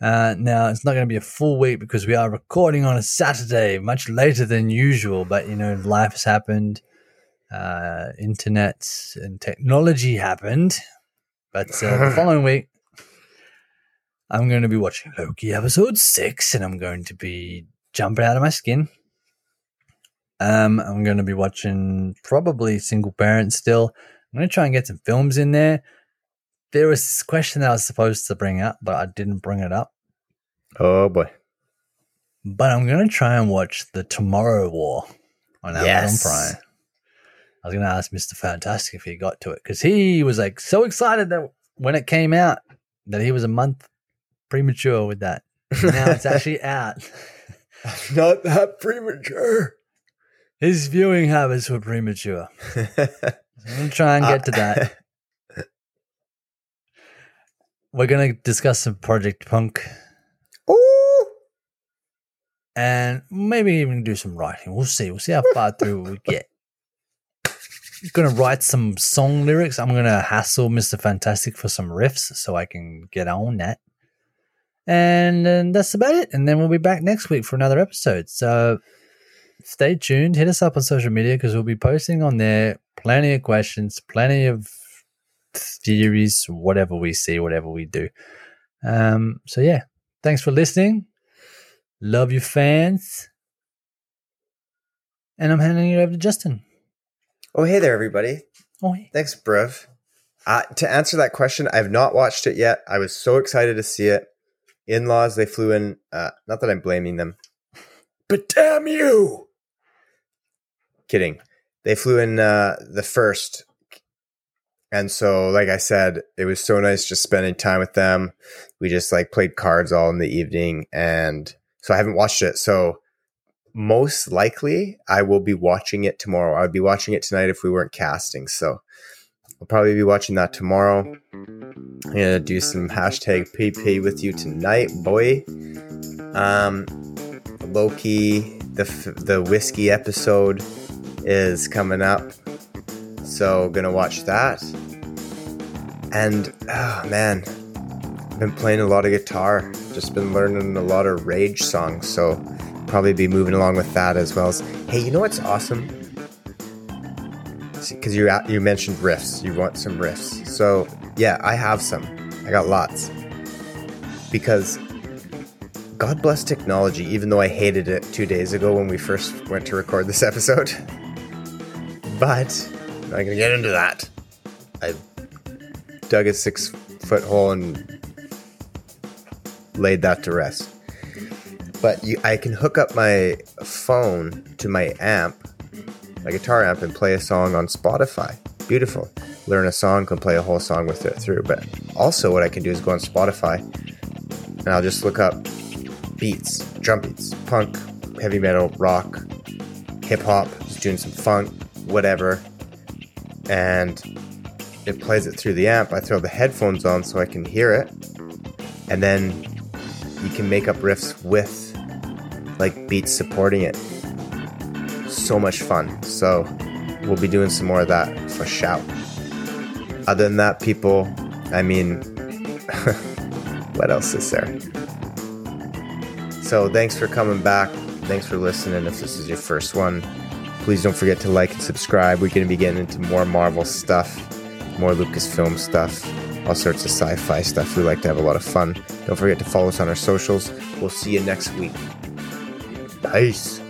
A: Uh, now it's not going to be a full week because we are recording on a Saturday, much later than usual. But you know, life has happened, uh, internet and technology happened. But uh, the <laughs> following week, I'm going to be watching Loki episode six, and I'm going to be jumping out of my skin. Um, I'm going to be watching probably Single Parent still. I'm going to try and get some films in there. There was this question that I was supposed to bring up, but I didn't bring it up.
B: Oh boy.
A: But I'm gonna try and watch the Tomorrow War on Amazon
B: Yes.
A: Prime. I was gonna ask Mr. Fantastic if he got to it because he was like so excited that when it came out that he was a month premature with that. Now it's <laughs> actually out.
C: Not that premature.
A: His viewing habits were premature. <laughs> I'm gonna try and get to that. Uh, <laughs> we're gonna discuss some Project Punk
B: Ooh.
A: and maybe even do some writing. We'll see. We'll see how far through we get. Gonna write some song lyrics. I'm gonna hassle Mr. Fantastic for some riffs so I can get on that. And then that's about it. And then we'll be back next week for another episode. So stay tuned. Hit us up on social media because we'll be posting on there plenty of questions, plenty of theories, whatever we see, whatever we do. Um, so yeah, thanks for listening. Love you, fans. And I'm handing it over to Justin.
B: Oh, hey there, everybody.
A: Oh, yeah.
B: Thanks, Brev. Uh, to answer that question, I have not watched it yet. I was so excited to see it. In laws, they flew in. Uh, not that I'm blaming them.
C: But damn you!
B: Kidding. They flew in uh, the first. And so, like I said, it was so nice just spending time with them. We just like played cards all in the evening. And so I haven't watched it. So most likely I will be watching it tomorrow. I would be watching it tonight if we weren't casting. So I'll probably be watching that tomorrow. I'm gonna do some hashtag PP with you tonight, boy. Um, Loki, the the whiskey episode is coming up, so gonna watch that. And oh man, I've been playing a lot of guitar. Just been learning a lot of rage songs, so probably be moving along with that as well as. Hey, you know what's awesome? Because you you mentioned riffs, you want some riffs. So yeah, I have some. I got lots. Because God bless technology, even though I hated it two days ago when we first went to record this episode. <laughs> But I'm not gonna get into that. I dug a six foot hole and laid that to rest. But you, I can hook up my phone to my amp, my guitar amp, and play a song on Spotify. Beautiful. Learn a song, can play a whole song with it through. But also, what I can do is go on Spotify and I'll just look up beats, drum beats, punk, heavy metal, rock, hip hop, just doing some funk, whatever. And it plays it through the amp. I throw the headphones on so I can hear it. And then you can make up riffs with like beats supporting it. So much fun. So we'll be doing some more of that for shout. Other than that, people, I mean, <laughs> what else is there? So thanks for coming back. Thanks for listening. If this is your first one, please don't forget to like and subscribe. We're going to be getting into more Marvel stuff, more Lucasfilm stuff, all sorts of sci fi stuff. We like to have a lot of fun. Don't forget to follow us on our socials. We'll see you next week. Nice.